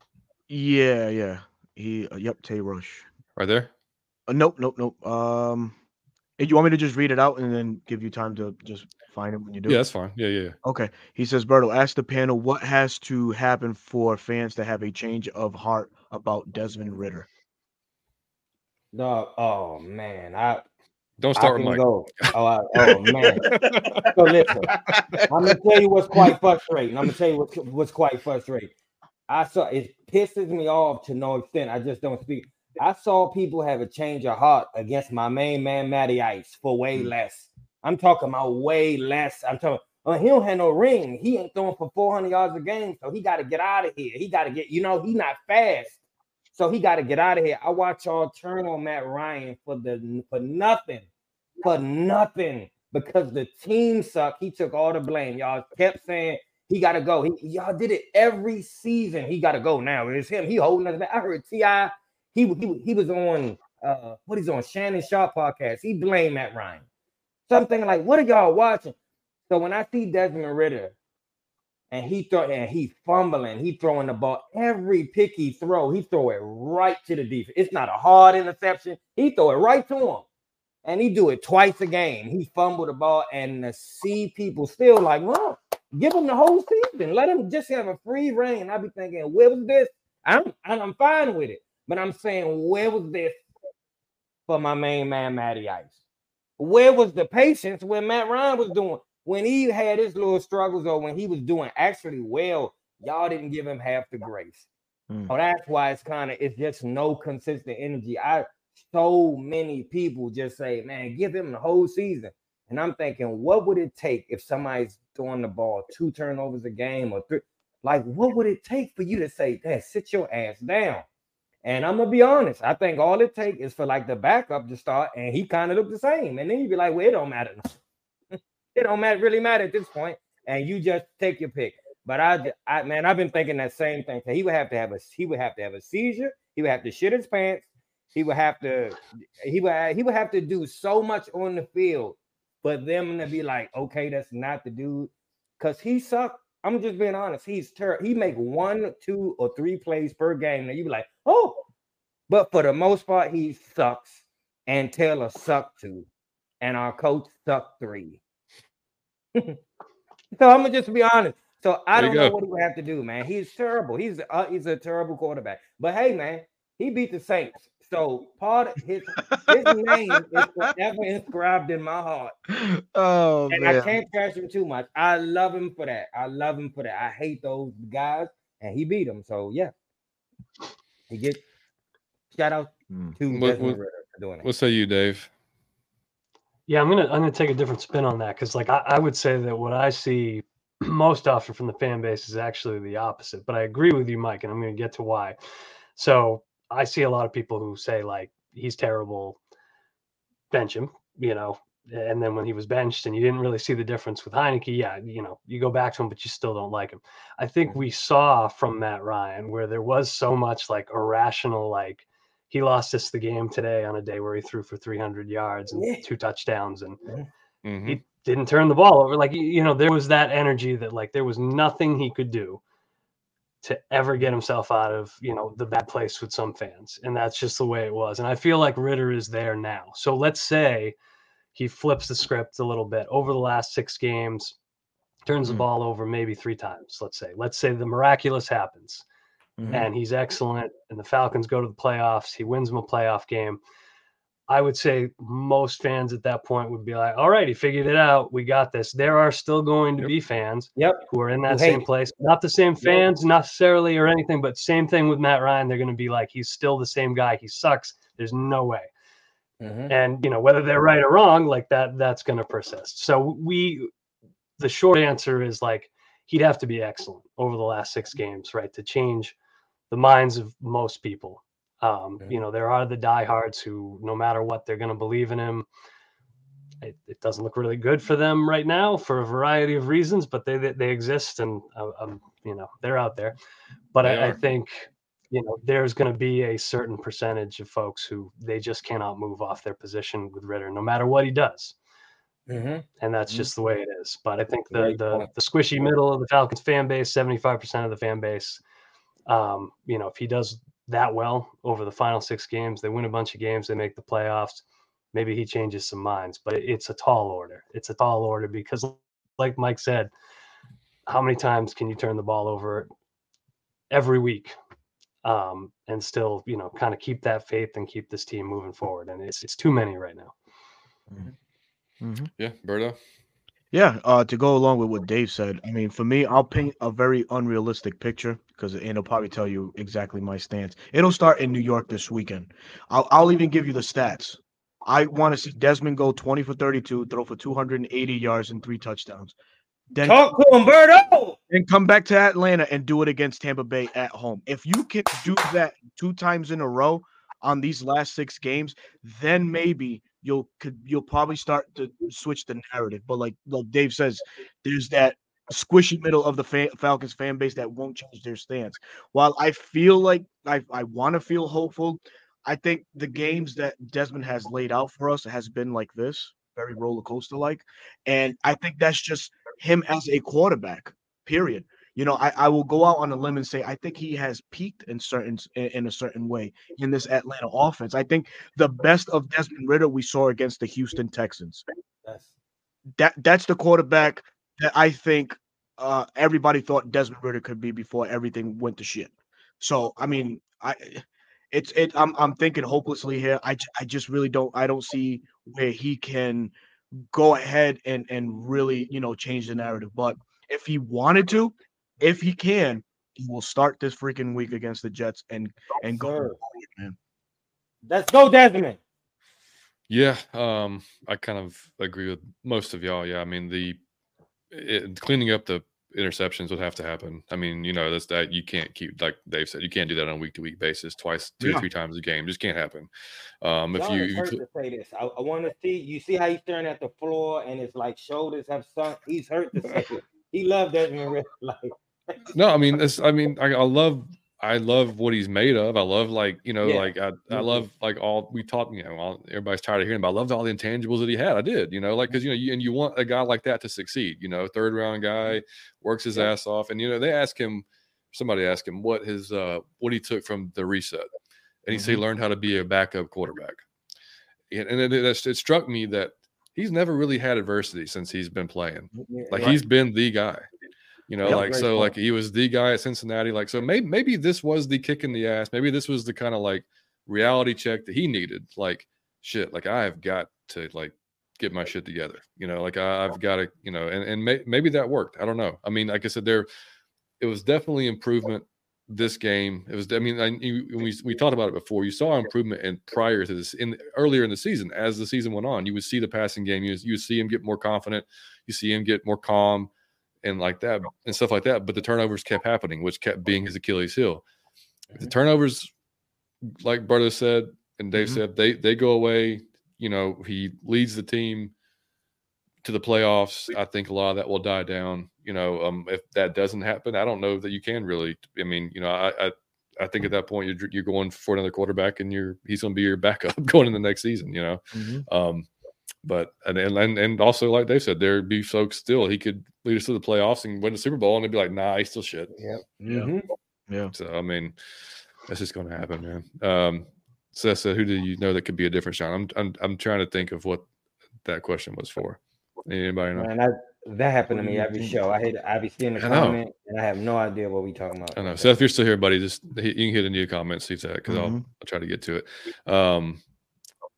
Yeah, yeah. He. Uh, yep, Tay Rush. right there. Uh, nope, nope, nope. Um, hey, you want me to just read it out and then give you time to just find it when you do? Yeah, that's fine. Yeah, yeah. yeah. Okay. He says, Berto, ask the panel what has to happen for fans to have a change of heart about Desmond Ridder. Dog. Oh man, I Don't I start with can Mike. go. Oh, I, oh man. So listen, I'm gonna tell you what's quite frustrating. I'm gonna tell you what's, what's quite frustrating. I saw it pisses me off to no extent. I just don't speak. I saw people have a change of heart against my main man Matty Ice for way mm. less. I'm talking about way less. I'm talking. Oh, he don't have no ring. He ain't throwing for 400 yards a game, so he got to get out of here. He got to get. You know, he not fast, so he got to get out of here. I watch y'all turn on Matt Ryan for the for nothing, for nothing because the team sucked. He took all the blame. Y'all kept saying he got to go. He, y'all did it every season. He got to go now. It's him. He holding us back. I heard T.I. He he he was on uh what he's on Shannon Sharpe podcast. He blamed Matt Ryan. Something like, what are y'all watching? So when I see Desmond Ridder and he throw and he fumbling, he throwing the ball every pick he throw, he throw it right to the defense. It's not a hard interception. He throw it right to him. And he do it twice a game. He fumbled the ball and to see people still like, well, give him the whole season. Let him just have a free reign. I be thinking, where was this? I'm I'm fine with it. But I'm saying, where was this for my main man, Matty Ice? Where was the patience when Matt Ryan was doing when he had his little struggles or when he was doing actually well? Y'all didn't give him half the grace. Hmm. Oh, that's why it's kind of it's just no consistent energy. I so many people just say, man, give him the whole season. And I'm thinking, what would it take if somebody's throwing the ball two turnovers a game or three? Like, what would it take for you to say, Dad, sit your ass down? And I'm gonna be honest, I think all it takes is for like the backup to start, and he kind of looked the same. And then you'd be like, well, it don't matter. It don't matter really matter at this point, and you just take your pick. But I, I man, I've been thinking that same thing. He would have to have a he would have to have a seizure. He would have to shit his pants. He would have to he would he would have to do so much on the field for them to be like, okay, that's not the dude, because he sucked. I'm just being honest. He's terrible. He make one, two, or three plays per game. Now you be like, oh, but for the most part, he sucks. And Taylor sucked too. And our coach sucked three. so I'm gonna just be honest. So I There don't know what he would have to do, man. He's terrible. He's uh, he's a terrible quarterback. But hey, man, he beat the Saints. So part of his his name is forever inscribed in my heart. Oh And I can't trash him too much. I love him for that. I love him for that. I hate those guys, and he beat them. So yeah, he get shout out Hmm. to What- what- doing it. What say you, Dave? Yeah, I'm gonna I'm gonna take a different spin on that because like I, I would say that what I see most often from the fan base is actually the opposite. But I agree with you, Mike, and I'm gonna get to why. So I see a lot of people who say like he's terrible, bench him, you know, and then when he was benched and you didn't really see the difference with Heinicke, yeah, you know, you go back to him, but you still don't like him. I think mm-hmm. we saw from Matt Ryan where there was so much like irrational, like he lost us the game today on a day where he threw for 300 yards and Yeah. two touchdowns and Mhm. he didn't turn the ball over. Like, you you know, there was that energy that like there was nothing he could do to ever get himself out of, you know, the bad place with some fans. And that's just the way it was. And I feel like Ridder is there now. So let's say he flips the script a little bit over the last six games, turns the Mm. ball over maybe three times, let's say. Let's say the miraculous happens Mhm. and he's excellent and the Falcons go to the playoffs, he wins them a playoff game. I would say most fans at that point would be like, all right, he figured it out. We got this. There are still going to Yep. be fans Yep. who are in that hate same place. Not the same fans necessarily or anything, but same thing with Matt Ryan. They're going to be like, he's still the same guy. He sucks. There's no way. Mhm. And you know, whether they're right or wrong, like that, that's going to persist. So we, the short answer is like he'd have to be excellent over the last six games, right, to change the minds of most people. Um, you know, there are the diehards who, no matter what, they're going to believe in him. It, it doesn't look really good for them right now for a variety of reasons, but they they, they exist, and uh, um, you know they're out there. But I, I think you know there's going to be a certain percentage of folks who they just cannot move off their position with Ridder, no matter what he does Mhm. and that's Mhm. just the way it is. But I think the the, the squishy middle of the Falcons fan base, seventy five percent of the fan base, um, you know, if he does that well over the final six games, they win a bunch of games, they make the playoffs. Maybe he changes some minds, but it's a tall order. It's a tall order because, like Mike said, how many times can you turn the ball over every week um, and still, you know, kind of keep that faith and keep this team moving forward? And it's it's too many right now. Mhm. Yeah, Berto. Yeah, uh, to go along with what Dave said, I mean, for me, I'll paint a very unrealistic picture because it'll probably tell you exactly my stance. It'll start in New York this weekend. I'll, I'll even give you the stats. I want to see Desmond go 20 for 32, throw for 280 yards and three touchdowns. Then, Talk to Berto. then come back to Atlanta and do it against Tampa Bay at home. If you can do that two times in a row on these last six games, then maybe you'll could you'll probably start to switch the narrative. But like like Dave says, there's that squishy middle of the fa- Falcons fan base that won't change their stance. While I feel like I I want to feel hopeful, I think the games that Desmond has laid out for us has been like this, very roller coaster like, and I think that's just him as a quarterback. Period. You know, I, I will go out on a limb and say I think he has peaked in certain in, in a certain way in this Atlanta offense. I think the best of Desmond Ridder we saw against the Houston Texans. That that's the quarterback that I think uh, everybody thought Desmond Ridder could be before everything went to shit. So I mean, I it's it. I'm I'm thinking hopelessly here. I I just really don't. I don't see where he can go ahead and and really you know change the narrative. But if he wanted to, if he can, he will start this freaking week against the Jets and and go forward, man. Let's go, Desmond. Yeah, um, I kind of agree with most of y'all. Yeah, I mean the it, cleaning up the interceptions would have to happen. I mean, you know, that's that you can't keep like Dave said, you can't do that on a week to week basis, twice, two Yeah. to three times a game. Just can't happen. Um, if you, you to say this. I, I want to see you see how he's staring at the floor and his like shoulders have sunk. He's hurt to say it. He loved Desmond Ridder. Like no, I mean, it's, I mean, I, I love, I love what he's made of. I love like, you know, Yeah. like I, I Mhm. love like all we talked, you know, all, everybody's tired of hearing, but I loved all the intangibles that he had. I did, you know, like, cause you know, you, and you want a guy like that to succeed, you know, third round guy works his Yeah. ass off. And, you know, they ask him, somebody asked him what his, uh, what he took from the reset. And he said he learned how to be a backup quarterback. And, and it, it, it struck me that he's never really had adversity since he's been playing. Like Right. he's been the guy. You know, Yep. like so, point. like he was the guy at Cincinnati. Like so, maybe maybe this was the kick in the ass. Maybe this was the kind of like reality check that he needed. Like shit, like I have got to like get my shit together. You know, like I, I've got to, you know, and and may, maybe that worked. I don't know. I mean, like I said, there, it was definitely improvement this game. It was. I mean, I, we we talked about it before. You saw improvement in prior to this in earlier in the season. As the season went on, you would see the passing game. You you see him get more confident. You see him get more calm and like that and stuff like that. But the turnovers kept happening, which kept being his Achilles heel. The turnovers, like Berto said and Dave Mhm. said, they they go away. You know, he leads the team to the playoffs. I think a lot of that will die down. You know, um, if that doesn't happen, I don't know that you can really. I mean, you know, I I, I think at that point you're you're going for another quarterback, and you're he's going to be your backup going in the next season. You know, Mhm. um, but and, and and also like Dave said, there'd be folks still he could lead us to the playoffs and win the Super Bowl, and they'd be like, nah, he's still shit. Yep. Yeah. Mhm. Yeah. So I mean, that's just going to happen, man. Um, Seth said, "Who do you know that could be a different shot?" I'm I'm I'm trying to think of what that question was for. Anybody know? Man, that, that happened to me every show. I hate I be seeing the comment and I have no idea what we talking about. I know. Seth, if you're still here, buddy, just you can hit a new comments, see if that because I'll Mhm. I'll try to get to it. Um,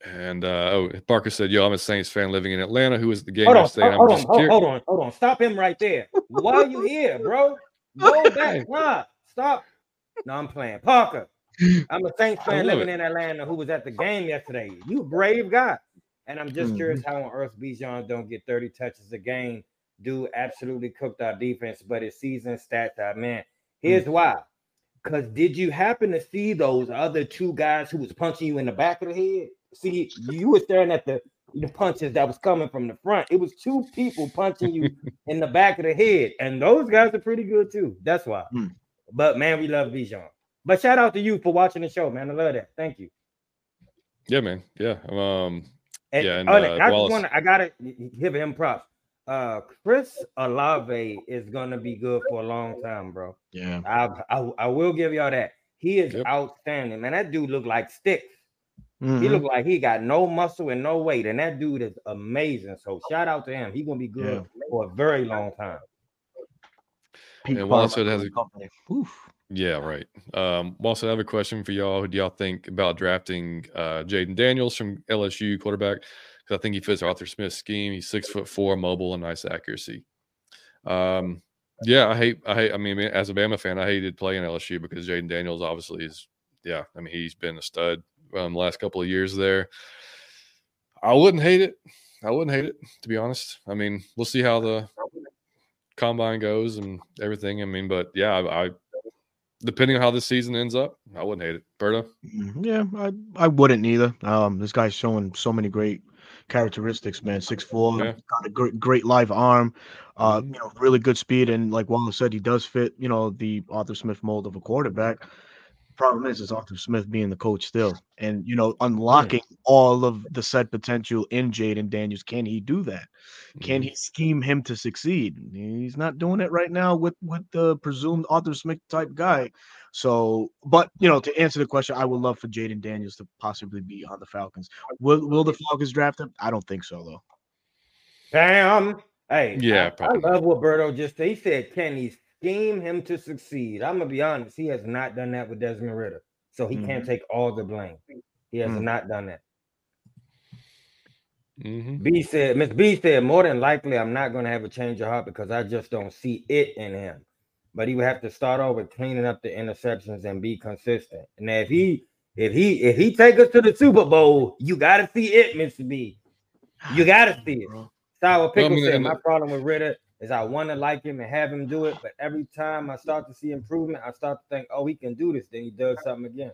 and uh, oh, Parker said, "Yo, I'm a Saints fan living in Atlanta. Who was the game Hold on, yesterday? hold, I'm on, just hold, curious." hold on, hold on. Stop him right there. Why are you here, bro? Go back. Nah, stop. No, I'm playing. Parker. I'm a Saints fan living it. in Atlanta who was at the game yesterday. You brave guy. And I'm just Mhm. curious how on earth Bijan don't get 30 touches a game. Dude absolutely cooked our defense, but his season stats are man. Here's why. Because did you happen to see those other two guys who was punching you in the back of the head? See, you were staring at the, the punches that was coming from the front. It was two people punching you in the back of the head, and those guys are pretty good too. That's why. Hmm. But man, we love Bijan. But shout out to you for watching the show, man. I love that. Thank you. Yeah, man. Yeah. Um, And, Yeah, and, oh, uh, I just want to, I gotta give him props. Uh, Chris Olave is gonna be good for a long time, bro. Yeah. I, I, I will give y'all that. He is Yep. outstanding, man. That dude look like sticks. He Mhm. look like he got no muscle and no weight, and that dude is amazing. So shout out to him. He gonna be good for a very long time. Peak And Wallace has a- company. Oof. yeah, right. Um, also, I have a question for y'all. Who do y'all think about drafting uh, Jayden Daniels from LSU quarterback? Because I think he fits Arthur Smith's scheme. He's six foot four, mobile, and nice accuracy. Um, yeah, I hate. I hate. I mean, as a Bama fan, I hated playing LSU because Jayden Daniels obviously is. Yeah, I mean, he's been a stud um, last couple of years there. I wouldn't hate it. I wouldn't hate it to be honest. I mean, we'll see how the combine goes and everything. I mean, but yeah, I, I depending on how this season ends up, I wouldn't hate it. Berto, Mhm. Yeah, I I wouldn't either. Um, this guy's showing so many great characteristics, man. Six four, Yeah. got a great great live arm, uh, Mhm. you know, really good speed, and like Wallace said, he does fit, you know, the Arthur Smith mold of a quarterback. Problem is, is Arthur Smith being the coach still, and you know, unlocking all of the said potential in Jayden Daniels. Can he do that? Can mm-hmm. he scheme him to succeed? He's not doing it right now with with the presumed Arthur Smith type guy. So, but you know, to answer the question, I would love for Jayden Daniels to possibly be on the Falcons. Will Will the Falcons draft him? I don't think so, though. Bam. Hey, Yeah, I, I love what Berto just said. He said, Can he scheme him to succeed? I'm gonna be honest, he has not done that with Desmond Ridder. So he can't take all the blame. He has Mm. not done that. hmm B said, Miss B said, more than likely, I'm not going to have a change of heart because I just don't see it in him. But he would have to start over cleaning up the interceptions and be consistent. And if he, if he, if he take us to the Super Bowl, you got to see it, Mr. B. You got to see it. Sour Pickle said, my problem with Ridder is I want to like him and have him do it, but every time I start to see improvement, I start to think, oh, he can do this. Then he does something again.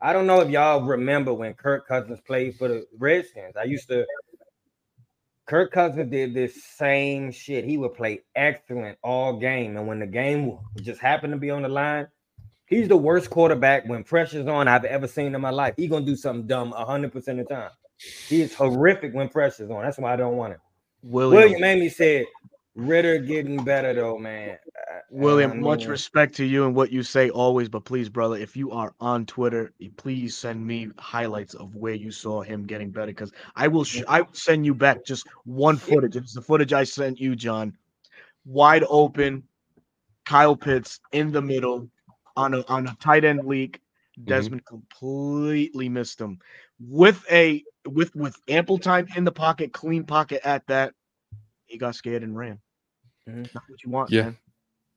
I don't know if y'all remember when Kirk Cousins played for the Redskins. I used to. Kirk Cousins did this same shit. He would play excellent all game, and when the game just happened to be on the line, he's the worst quarterback when pressure's on I've ever seen in my life. He's gonna do something dumb hundred percent of the time. He is horrific when pressure's on. That's why I don't want him. William, William Amy said, Ridder getting better though, man. William, I much respect to you and what you say always, but please, brother, if you are on Twitter, please send me highlights of where you saw him getting better because I will. Sh- I will send you back just one footage. It's the footage I sent you, John. Wide open, Kyle Pitts in the middle on a on a tight end leak. Mm-hmm. Desmond completely missed him with a with with ample time in the pocket, clean pocket at that. He got scared and ran. Mhm. Not what you want, Yeah. man.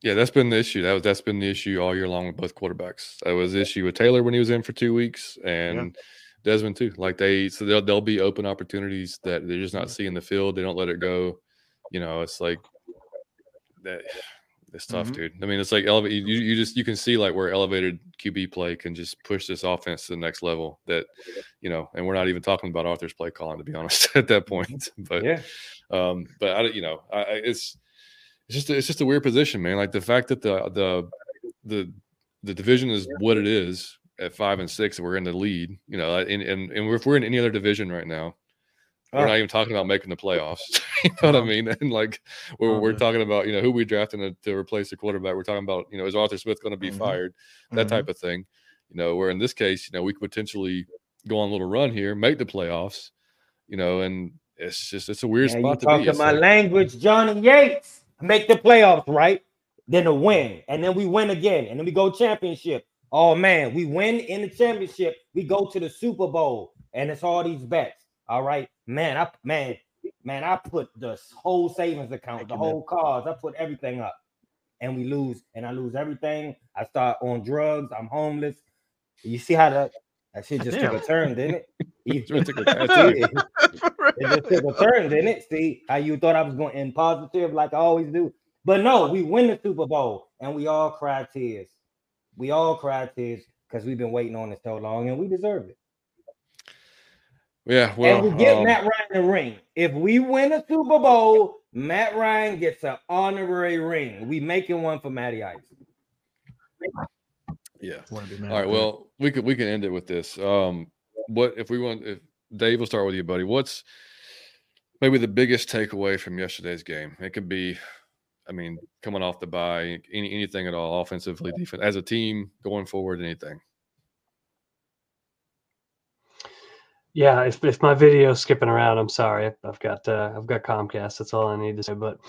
Yeah, that's been the issue. That was that's been the issue all year long with both quarterbacks. That was the issue with Taylor when he was in for two weeks, and Desmond too. Like they, so they'll there'll be open opportunities that they're just not seeing the field. They don't let it go. You know, it's like that. It's tough, Mhm. dude. I mean, it's like elevate. You, you just you can see like where elevated QB play can just push this offense to the next level. That you know, and we're not even talking about Arthur's play calling to be honest at that point. But Yeah. um, but I, you know, I- it's it's just a- it's just a weird position, man. Like the fact that the the the the division is what it is at five and six, and we're in the lead. You know, and and, and if we're in any other division right now, we're Oh. not even talking about making the playoffs. you know what I mean? And like we're, we're Uh-huh. talking about you know who we drafting to, to replace the quarterback. We're talking about you know is Arthur Smith going to be Mhm. fired? That Mhm. type of thing. You know, where in this case, you know, we could potentially go on a little run here, make the playoffs. You know, and it's just it's a weird you spot to be. It's my like- language, Johnny Yates. Make the playoffs, right? Then a win, and then we win again, and then we go championship. Oh man, we win in the championship. We go to the Super Bowl, and it's all these bets. All right, man. I man, man. I put the whole savings account, Thank the you, man. whole cars. I put everything up, and we lose, and I lose everything. I start on drugs. I'm homeless. You see how that that shit just took a turn, didn't it? It took a turn. it just took a turn, didn't it? See how you thought I was going in positive, like I always do. But no, we win the Super Bowl and we all cry tears. We all cry tears because we've been waiting on it so long and we deserve it. Yeah, well, and we get um, Matt Ryan a ring. If we win a Super Bowl, Matt Ryan gets an honorary ring. We making one for Matty Ice. Yeah. Wanna be mad All right. Well, we could we can end it with this. Um, what if we want? If Dave, we'll start with you, buddy. What's maybe the biggest takeaway from yesterday's game? It could be, I mean, coming off the bye, any anything at all, offensively, defense, as a team going forward, anything. Yeah, if, if my video's skipping around, I'm sorry. I've got uh, I've got Comcast. That's all I need to say. But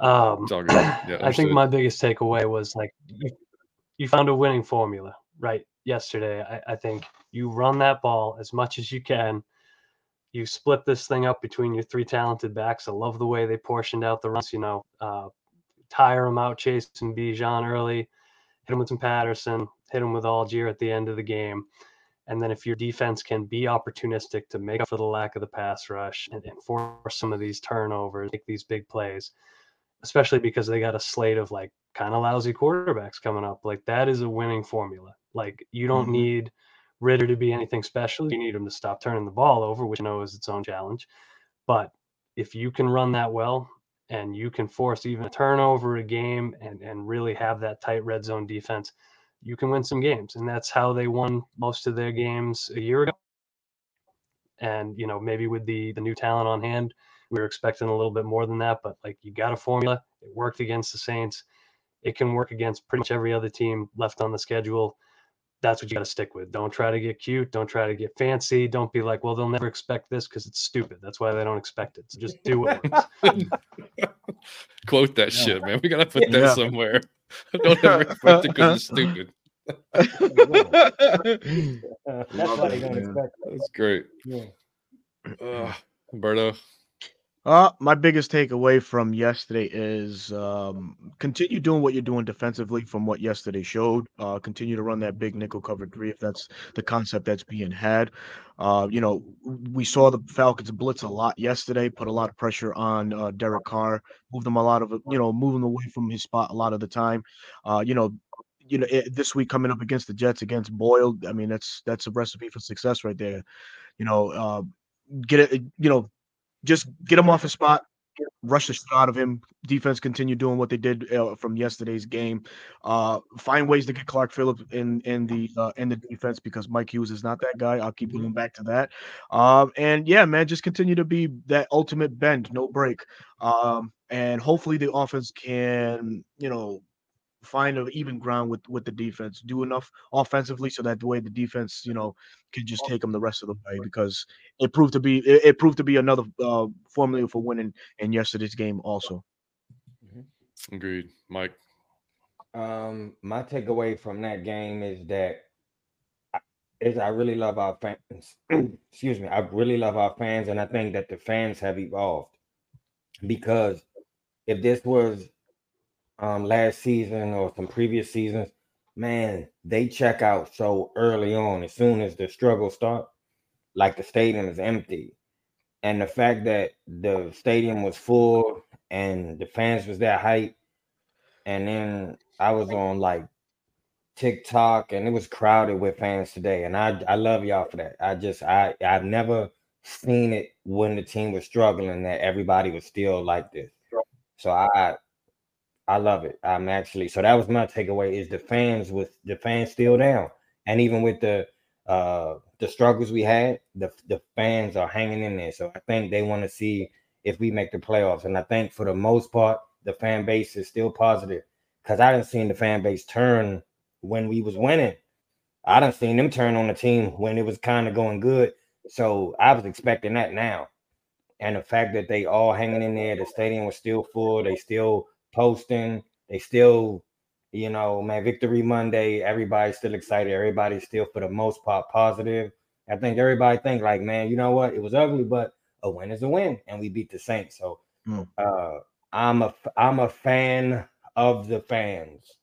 um, It's all good. Yeah, I think my biggest takeaway was like you, you found a winning formula right yesterday. I, I think you run that ball as much as you can. You split this thing up between your three talented backs. I love the way they portioned out the runs. You know, uh, tire them out, Chase chasing Bijan early, hit them with some Patterson, hit them with Allgeier at the end of the game. And then if your defense can be opportunistic to make up for the lack of the pass rush and, and force some of these turnovers, make these big plays, especially because they got a slate of like kind of lousy quarterbacks coming up. Like that is a winning formula. Like you don't Mhm. need Ridder to be anything special. You need him to stop turning the ball over, which I know is its own challenge. But if you can run that well and you can force even a turnover a game and, and really have that tight red zone defense, you can win some games. And that's how they won most of their games a year ago. And, you know, maybe with the the new talent on hand, we were expecting a little bit more than that. But like you got a formula. It worked against the Saints. It can work against pretty much every other team left on the schedule. That's what you got to stick with. Don't try to get cute. Don't try to get fancy. Don't be like, well, they'll never expect this because it's stupid. That's why they don't expect it. So just do what works. Quote that shit, man. We gotta put that Yeah. somewhere. Don't ever expect it because it's stupid. That's Love why it, don't expect it. That's great. Yeah. Uh, Berto. Uh, my biggest takeaway from yesterday is um, continue doing what you're doing defensively from what yesterday showed. Uh, continue to run that big nickel cover three if that's the concept that's being had. Uh, you know, we saw the Falcons blitz a lot yesterday, put a lot of pressure on uh, Derek Carr, moved him a lot of, you know, move moving away from his spot a lot of the time. Uh, you know, you know, it, this week coming up against the Jets against Boyle, I mean, that's that's a recipe for success right there. You know, uh, get it, you know, just get him off his spot, rush the shit out of him. Defense continue doing what they did uh, from yesterday's game. Uh, find ways to get Clark Phillips in in the uh, in the defense because Mike Hughes is not that guy. I'll keep going back to that. Um, and yeah, man, just continue to be that ultimate bend, no break. Um, and hopefully the offense can, you know, find an even ground with with the defense. Do enough offensively so that the way the defense, you know, can just take them the rest of the way because it proved to be it, it proved to be another uh, formula for winning in yesterday's game also. Agreed. Mike. Um, my takeaway from that game is that is I really love our fans. Excuse me, I really love our fans, and I think that the fans have evolved because if this was um last season or some previous seasons, man, they check out so early on. As soon as the struggle start, like the stadium is empty, and the fact that the stadium was full and the fans was that hype, and then I was on like TikTok and it was crowded with fans today. And I I love y'all for that. I just I I've never seen it when the team was struggling that everybody was still like this. So I I love it. I'm actually so that was my takeaway is the fans with the fans still down. And even with the uh the struggles we had, the the fans are hanging in there. So I think they want to see if we make the playoffs. And I think for the most part, the fan base is still positive because I didn't see the fan base turn when we was winning. I didn't seen them turn on the team when it was kind of going good. So I was expecting that now. And the fact that they all hanging in there, the stadium was still full, they still posting, they still, you know, man, Victory Monday, everybody's still excited, everybody's still for the most part positive. I think everybody think like, man, you know what? It was ugly, but a win is a win, and we beat the Saints. So mm. uh, I'm a I'm a fan of the fans.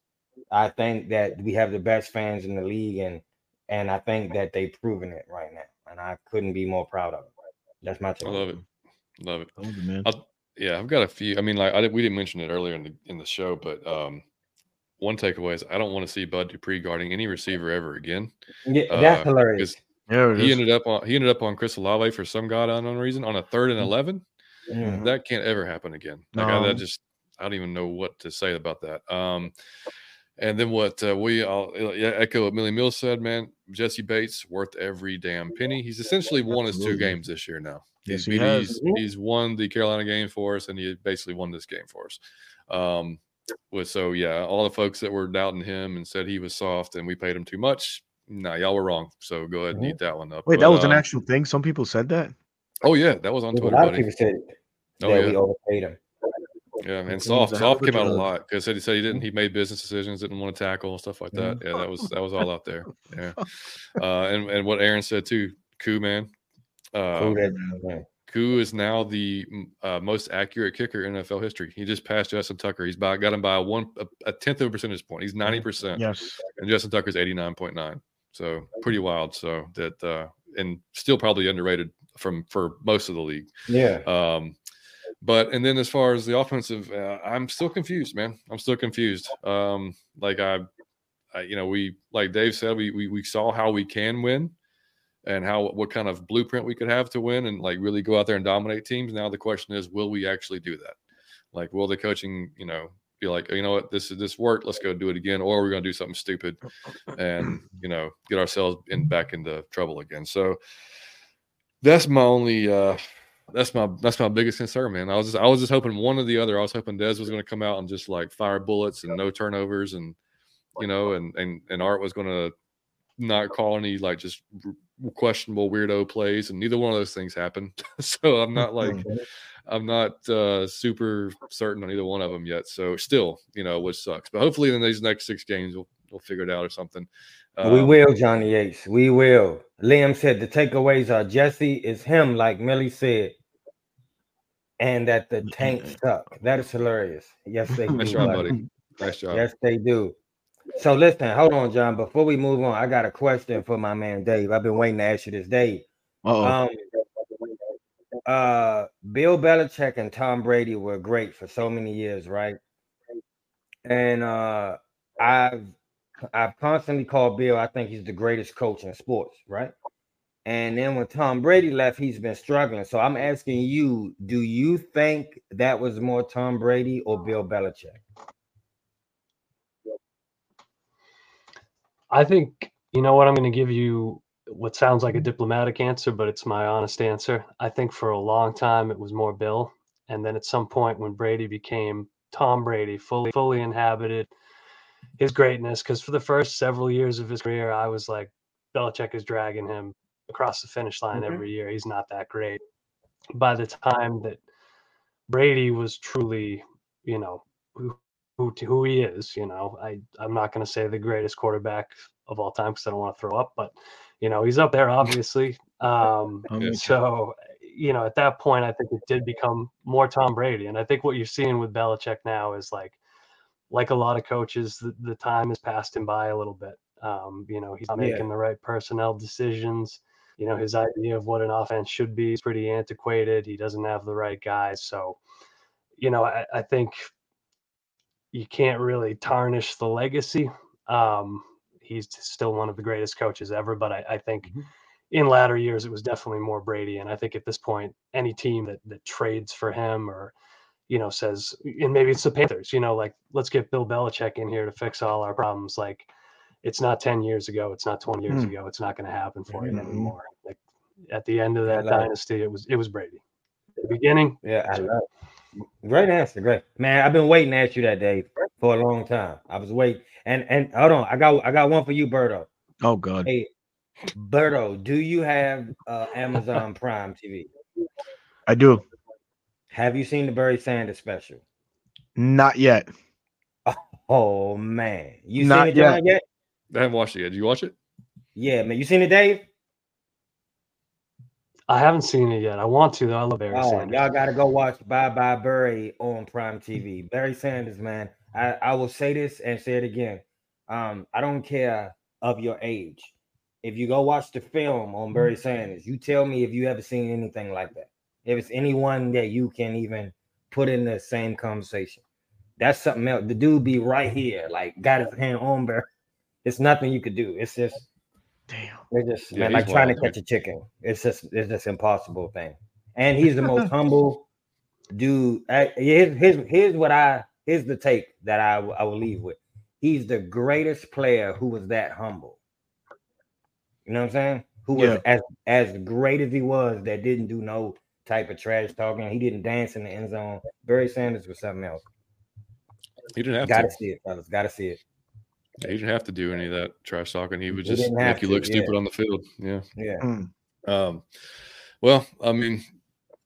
I think that we have the best fans in the league, and and I think that they've proven it right now, and I couldn't be more proud of it. That's my take. I love it, love it, love it man. I'll, yeah, I've got a few. I mean, like I we didn't mention it earlier in the in the show, but um, one takeaway is I don't want to see Bud Dupree guarding any receiver ever again. Yeah, that's uh, hilarious. Yeah, he ended up on he ended up on Chris Olave for some god unknown reason on a third and mm. 11 mm-hmm. That can't ever happen again. Like no. I, that just I don't even know what to say about that. Um, and then what uh, we all yeah, echo what Millie Mills said, man. Jessie Bates worth every damn penny. He's essentially won his two games this year now. He's, yes, he he's, he's won the Carolina game for us, and he basically won this game for us. Um, with so yeah, all the folks that were doubting him and said he was soft and we paid him too much. Nah, y'all were wrong. So go ahead and eat that one up. Wait, but, that was an uh, actual thing. Some people said that. Oh yeah, that was on Twitter. A lot buddy. of people said oh, yeah. we overpaid him. Yeah, and soft soft came out a lot because said he said he didn't. He made business decisions, didn't want to tackle and stuff like that. Yeah, that was that was all out there. Yeah, uh, and and what Aaron said too, Koo man. Uh, Koo is now the uh, most accurate kicker in NFL history. He just passed Justin Tucker. He's by got him by one a, a tenth of a percentage point. He's ninety percent. Yes, and Justin Tucker's eighty nine point nine. So pretty wild. So that uh, and still probably underrated from for most of the league. Yeah. Um, but and then as far as the offensive, uh, I'm still confused, man. I'm still confused. Um, like I, I, you know, we like Dave said, we, we we saw how we can win, and how what kind of blueprint we could have to win, and like really go out there and dominate teams. Now the question is, will we actually do that? Like, will the coaching, you know, be like, you know what, this is this worked, let's go do it again, or we're going to do something stupid, and you know, get ourselves in back into trouble again. So that's my only. uh that's my that's my biggest concern, man. I was just I was just hoping one or the other. I was hoping Dez was going to come out and just like fire bullets and no turnovers, and you know, and and and Art was going to not call any like just questionable weirdo plays, and neither one of those things happened. so I'm not like mm-hmm. I'm not uh, super certain on either one of them yet. So still, you know, which sucks. But hopefully in these next six games we'll we'll figure it out or something. Um, we will, Johnny Yates. We will. Liam said the takeaways are Jessie is him, like Millie said and that the tank suck. That is hilarious. Yes, they do. Nice job, buddy. Nice job. Yes, they do. So listen, hold on, John. Before we move on, I got a question for my man Dave. I've been waiting to ask you this, Dave. Um, uh, Bill Belichick and Tom Brady were great for so many years, right? And uh, I've I've constantly called Bill. I think he's the greatest coach in sports, right? And then when Tom Brady left, he's been struggling. So I'm asking you, do you think that was more Tom Brady or Bill Belichick? I think, you know what, I'm going to give you what sounds like a diplomatic answer, but it's my honest answer. I think for a long time it was more Bill. And then at some point when Brady became Tom Brady, fully fully inhabited his greatness, because for the first several years of his career, I was like, Belichick is dragging him across the finish line mm-hmm. every year. He's not that great. By the time that Brady was truly, you know, who, who he is. You know, I I'm not going to say the greatest quarterback of all time because I don't want to throw up, but you know he's up there obviously. Um, so you know at that point I think it did become more Tom Brady, and I think what you're seeing with Belichick now is like like a lot of coaches, the, the time has passed him by a little bit. Um, you know, he's not Yeah. making the right personnel decisions. You know, his idea of what an offense should be is pretty antiquated. He doesn't have the right guys. So, you know, I, I think you can't really tarnish the legacy. Um, he's still one of the greatest coaches ever, but I, I think Mhm. in latter years it was definitely more Brady. And I think at this point, any team that that trades for him or you know says, and maybe it's the Panthers, you know, like let's get Bill Belichick in here to fix all our problems. Like it's not ten years ago, it's not twenty years Hmm. ago, it's not going to happen for you Mhm. anymore. Like at the end of that love it. dynasty, it was it was Brady. The beginning, Yeah, I love it. Great answer, great man. I've been waiting to ask you that, day for a long time. I was waiting, and and hold on, I got I got one for you, Berto. Oh God. Hey, Berto, do you have uh, Amazon Prime TV? I do. Have you seen the Barry Sanders special? Not yet. Oh man, you Not seen it John, yet? I haven't watched it yet. Did you watch it? Yeah, man. You seen it, Dave? I haven't seen it yet. I want to though. I love Barry Oh, Sanders. y'all got to go watch Bye Bye Barry on Prime TV. Barry Sanders, man. I, I will say this and say it again. Um, I don't care of your age. If you go watch the film on Barry Sanders, you tell me if you ever seen anything like that. If it's anyone that you can even put in the same conversation, that's something else. The dude be right here, like got his hand on Barry. It's nothing you could do. It's just Damn. it's just Yeah, man, like trying to wild, catch a chicken. It's just it's just impossible thing. And he's the most humble dude. I- Here's, here's here's what I here's the take that I, I will leave with. He's the greatest player who was that humble. You know what I'm saying? Who was Yeah. as as great as he was that didn't do no type of trash talking. He didn't dance in the end zone. Barry Sanders was something else. He didn't have Gotta to. see it, fellas. Gotta see it. He didn't have to do any of that trash talking. He would He just didn't have make you to, look yeah. stupid on the field. Yeah. Yeah. Mm. Um, well, I mean,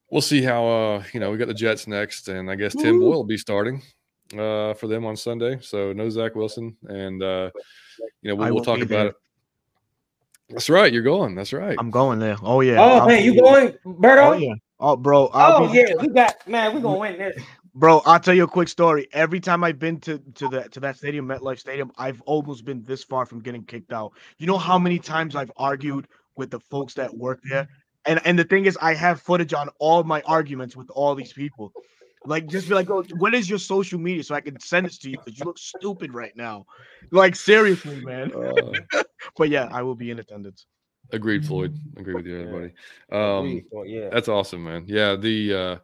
we'll see how uh, you know, we got the Jets next, and I guess Tim Boyle will be starting uh for them on Sunday. So no Zach Wilson, and uh, you know, we'll, we'll talk about there. it. That's right. You're going. That's right. I'm going there. Oh yeah. Oh I'll man, you going, Berto? Oh yeah. Oh bro. I'll Oh be- yeah, we got man. we're gonna win this. Bro, I'll tell you a quick story. Every time I've been to to that to that stadium, MetLife Stadium, I've almost been this far from getting kicked out. You know how many times I've argued with the folks that work there, and and the thing is, I have footage on all my arguments with all these people. Like, just be like, oh, what is your social media so I can send this to you? Because you look stupid right now. Like, seriously, man. Uh, But yeah, I will be in attendance. agreed, Floyd. Agree with you, Yeah. everybody. Um, yeah. That's awesome, man. Yeah, the uh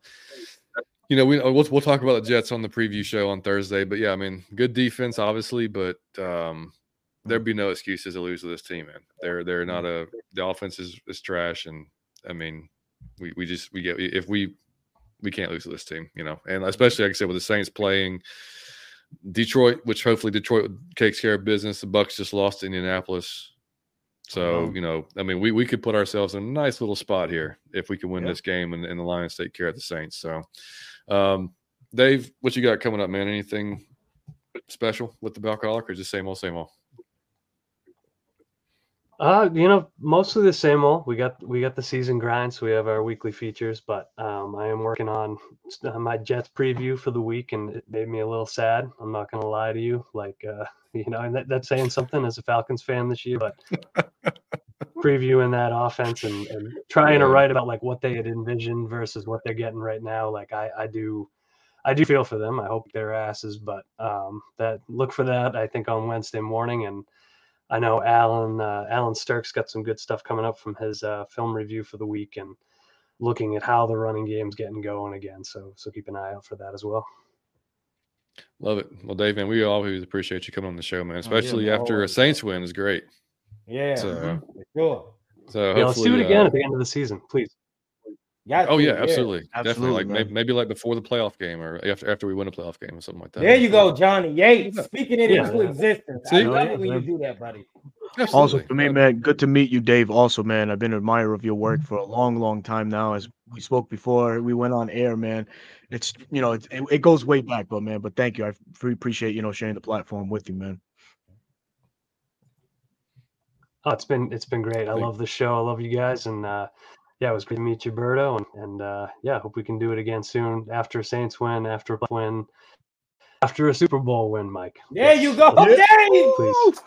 you know, we uh, we'll, we'll talk about the Jets on the preview show on Thursday, but yeah, I mean, good defense obviously, but um there'd be no excuses to lose to this team, man. They're they're not a the offense is, is trash and I mean, we we just we get if we we can't lose to this team, you know. And especially like I said with the Saints playing Detroit, which hopefully Detroit takes care of business. The Bucks just lost to Indianapolis. So, you know, I mean, we, we could put ourselves in a nice little spot here if we can win Yeah. this game and, and the Lions take care of the Saints. So, um, Dave, what you got coming up, man? Anything special with the Falcoholic or just same old, same old? Uh, you know, mostly the same old. We got we got the season grind, so we have our weekly features. But um, I am working on uh, my Jets preview for the week, and it made me a little sad. I'm not gonna lie to you, like uh, you know, and that, that's saying something as a Falcons fan this year. But previewing that offense and, and trying to write about like what they had envisioned versus what they're getting right now, like I I do. I do feel for them. I hope their asses, but um, that look for that. I think on Wednesday morning, and I know Alan uh, Alan Strk's got some good stuff coming up from his uh, film review for the week and looking at how the running game's getting going again. So so keep an eye out for that as well. Love it. Well, Dave, man, we always appreciate you coming on the show, man, yeah, especially man, after a. Saints win is great. Yeah, So, for sure. so Yeah, let's do it hopefully, again uh, at the end of the season, please. Got Oh to, yeah, absolutely, definitely. Absolutely, Like maybe, maybe like before the playoff game or after after we win a playoff game or something like that. There you go, Johnny Yates. Yeah. Speaking it Yeah. into existence. See? I love it when you do that, buddy. Also, for me, man, good to meet you, Dave. Also, man, I've been an admirer of your work for a long, long time now. As we spoke before, we went on air, man. It's you know, it, it, it goes way back, but man, but thank you. I really appreciate you know sharing the platform with you, man. Oh, it's been it's been great. I Thank- love the show. I love you guys, and uh, yeah, it was great to meet you, Berto, and and uh, yeah, I hope we can do it again soon after a Saints win, after a win, after a Super Bowl win, Mike. There you go, Yeah. Dave. Please.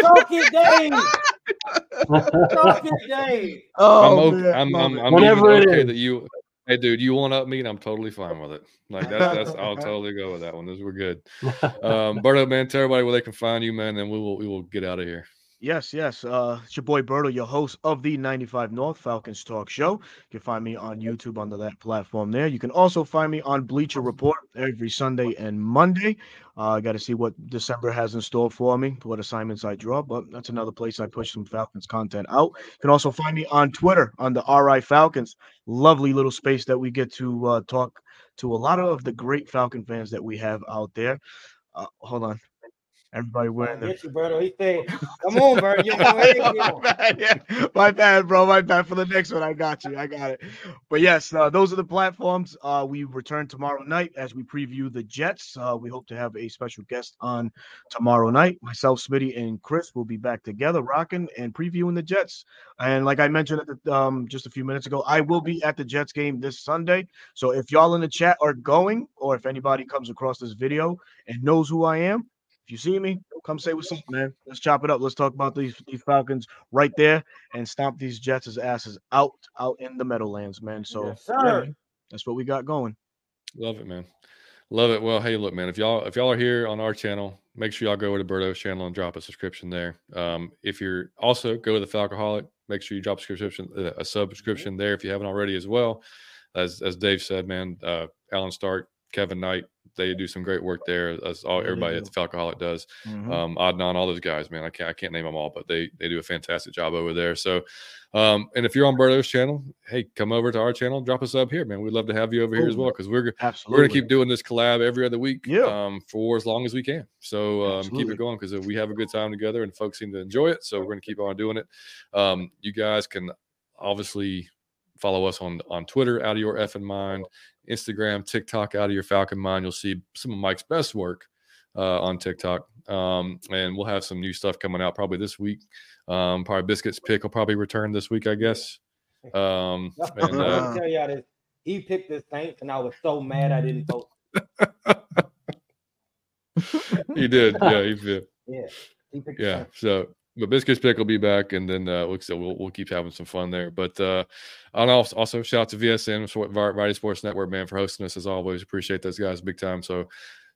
Talk it, Dave. Talk it, Dave. I'm, Oh, okay, man, I'm, I'm. I'm Whenever even it okay is. that you, hey, dude, you want up me, and I'm totally fine with it. Like that's that's I'll totally go with that one. Those were good. Um, Berto, man, tell everybody where they can find you, man, and we will we will get out of here. Yes, yes. Uh, it's your boy Berto, your host of the 95 North Falcons Talk Show. You can find me on YouTube under that platform there. You can also find me on Bleacher Report every Sunday and Monday. Uh, I got to see what December has in store for me, what assignments I draw, but that's another place I push some Falcons content out. You can also find me on Twitter on the RI Falcons. Lovely little space that we get to uh, talk to a lot of the great Falcon fans that we have out there. Uh, hold on. Everybody wearing Get you, Berto. He "Come on, Berto. Head my, bad, yeah. my bad, bro. My bad. For the next one, I got you. I got it. But yes, uh, those are the platforms. Uh, we return tomorrow night as we preview the Jets. Uh, we hope to have a special guest on tomorrow night. Myself, Smitty, and Chris will be back together, rocking and previewing the Jets. And like I mentioned at the, um, just a few minutes ago, I will be at the Jets game this Sunday. So if y'all in the chat are going, or if anybody comes across this video and knows who I am, if you see me, come say what's up, man. Let's chop it up. Let's talk about these these Falcons right there and stomp these Jets' asses out out in the Meadowlands, man. So Yes, yeah, man, that's what we got going. Love it, man. Love it. Well, hey, look, man. If y'all if y'all are here on our channel, make sure y'all go over to Berto's channel and drop a subscription there. Um, if you're also go to the Falcoholic, make sure you drop a subscription uh, a subscription there if you haven't already as well. As as Dave said, man, uh, Alan Strk, Kevin Knight, they do some great work there. As all everybody at the Falcoholic does. Mhm. um, Adnan, all those guys, man. I can't I can't name them all, but they they do a fantastic job over there. So, um, and if you're on Berto's channel, hey, come over to our channel, drop us up here, man. We'd love to have you over here as well because we're Absolutely. we're gonna keep doing this collab every other week, Yeah. um, for as long as we can. So um, keep it going because we have a good time together and folks seem to enjoy it. So we're gonna keep on doing it. Um, you guys can obviously follow us on on Twitter, out of your effing mind, Instagram, TikTok, out of your Falcon mind. You'll see some of Mike's best work uh, on TikTok, um, and we'll have some new stuff coming out probably this week. Um, probably Biscuits Pick will probably return this week, I guess. Um, and uh, tell y'all this. He picked the Saints, and I was so mad I didn't vote. he did, yeah, he did. Yeah, he picked yeah so but biscuits pick will be back and then uh we'll, so we'll, we'll keep having some fun there. But uh and also, also shout out to vsn variety sports network man for hosting us as always. Appreciate those guys big time. So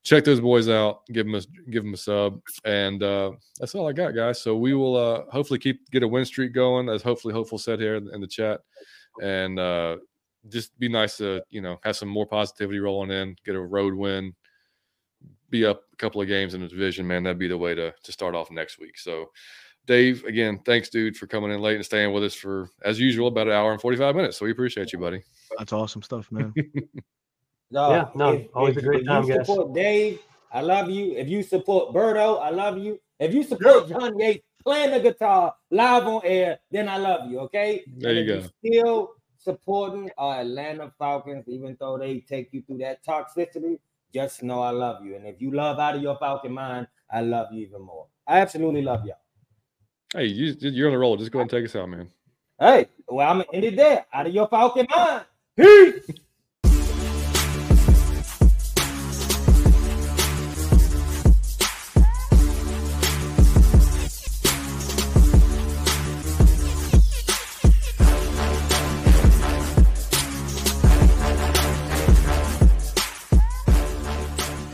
check those boys out give them a give them a sub and uh that's all i got guys. So we will uh hopefully keep get a win streak going as hopefully hopeful said here in the chat. And uh just be nice to you know have some more positivity rolling in get a road win be up a couple of games in the division, man, that'd be the way to to start off next week. So, Dave, again, thanks, dude, for coming in late and staying with us for, as usual, about an hour and forty five minutes. So we appreciate you, buddy. That's awesome stuff, man. Dog, Yeah, no, always a great if time, you guys. support Dave, I love you. If you support Berto, I love you. If you support John Yates playing the guitar live on air, then I love you. Okay. There you if Still supporting our Atlanta Falcons, even though they take you through that toxicity. Just know I love you. And if you love out of your Falcon mind, I love you even more. I absolutely love y'all. Hey, you, you're on the roll. Just go ahead and take us out, man. Hey, well, I'm gonna end it there. Out of your Falcon mind. Peace.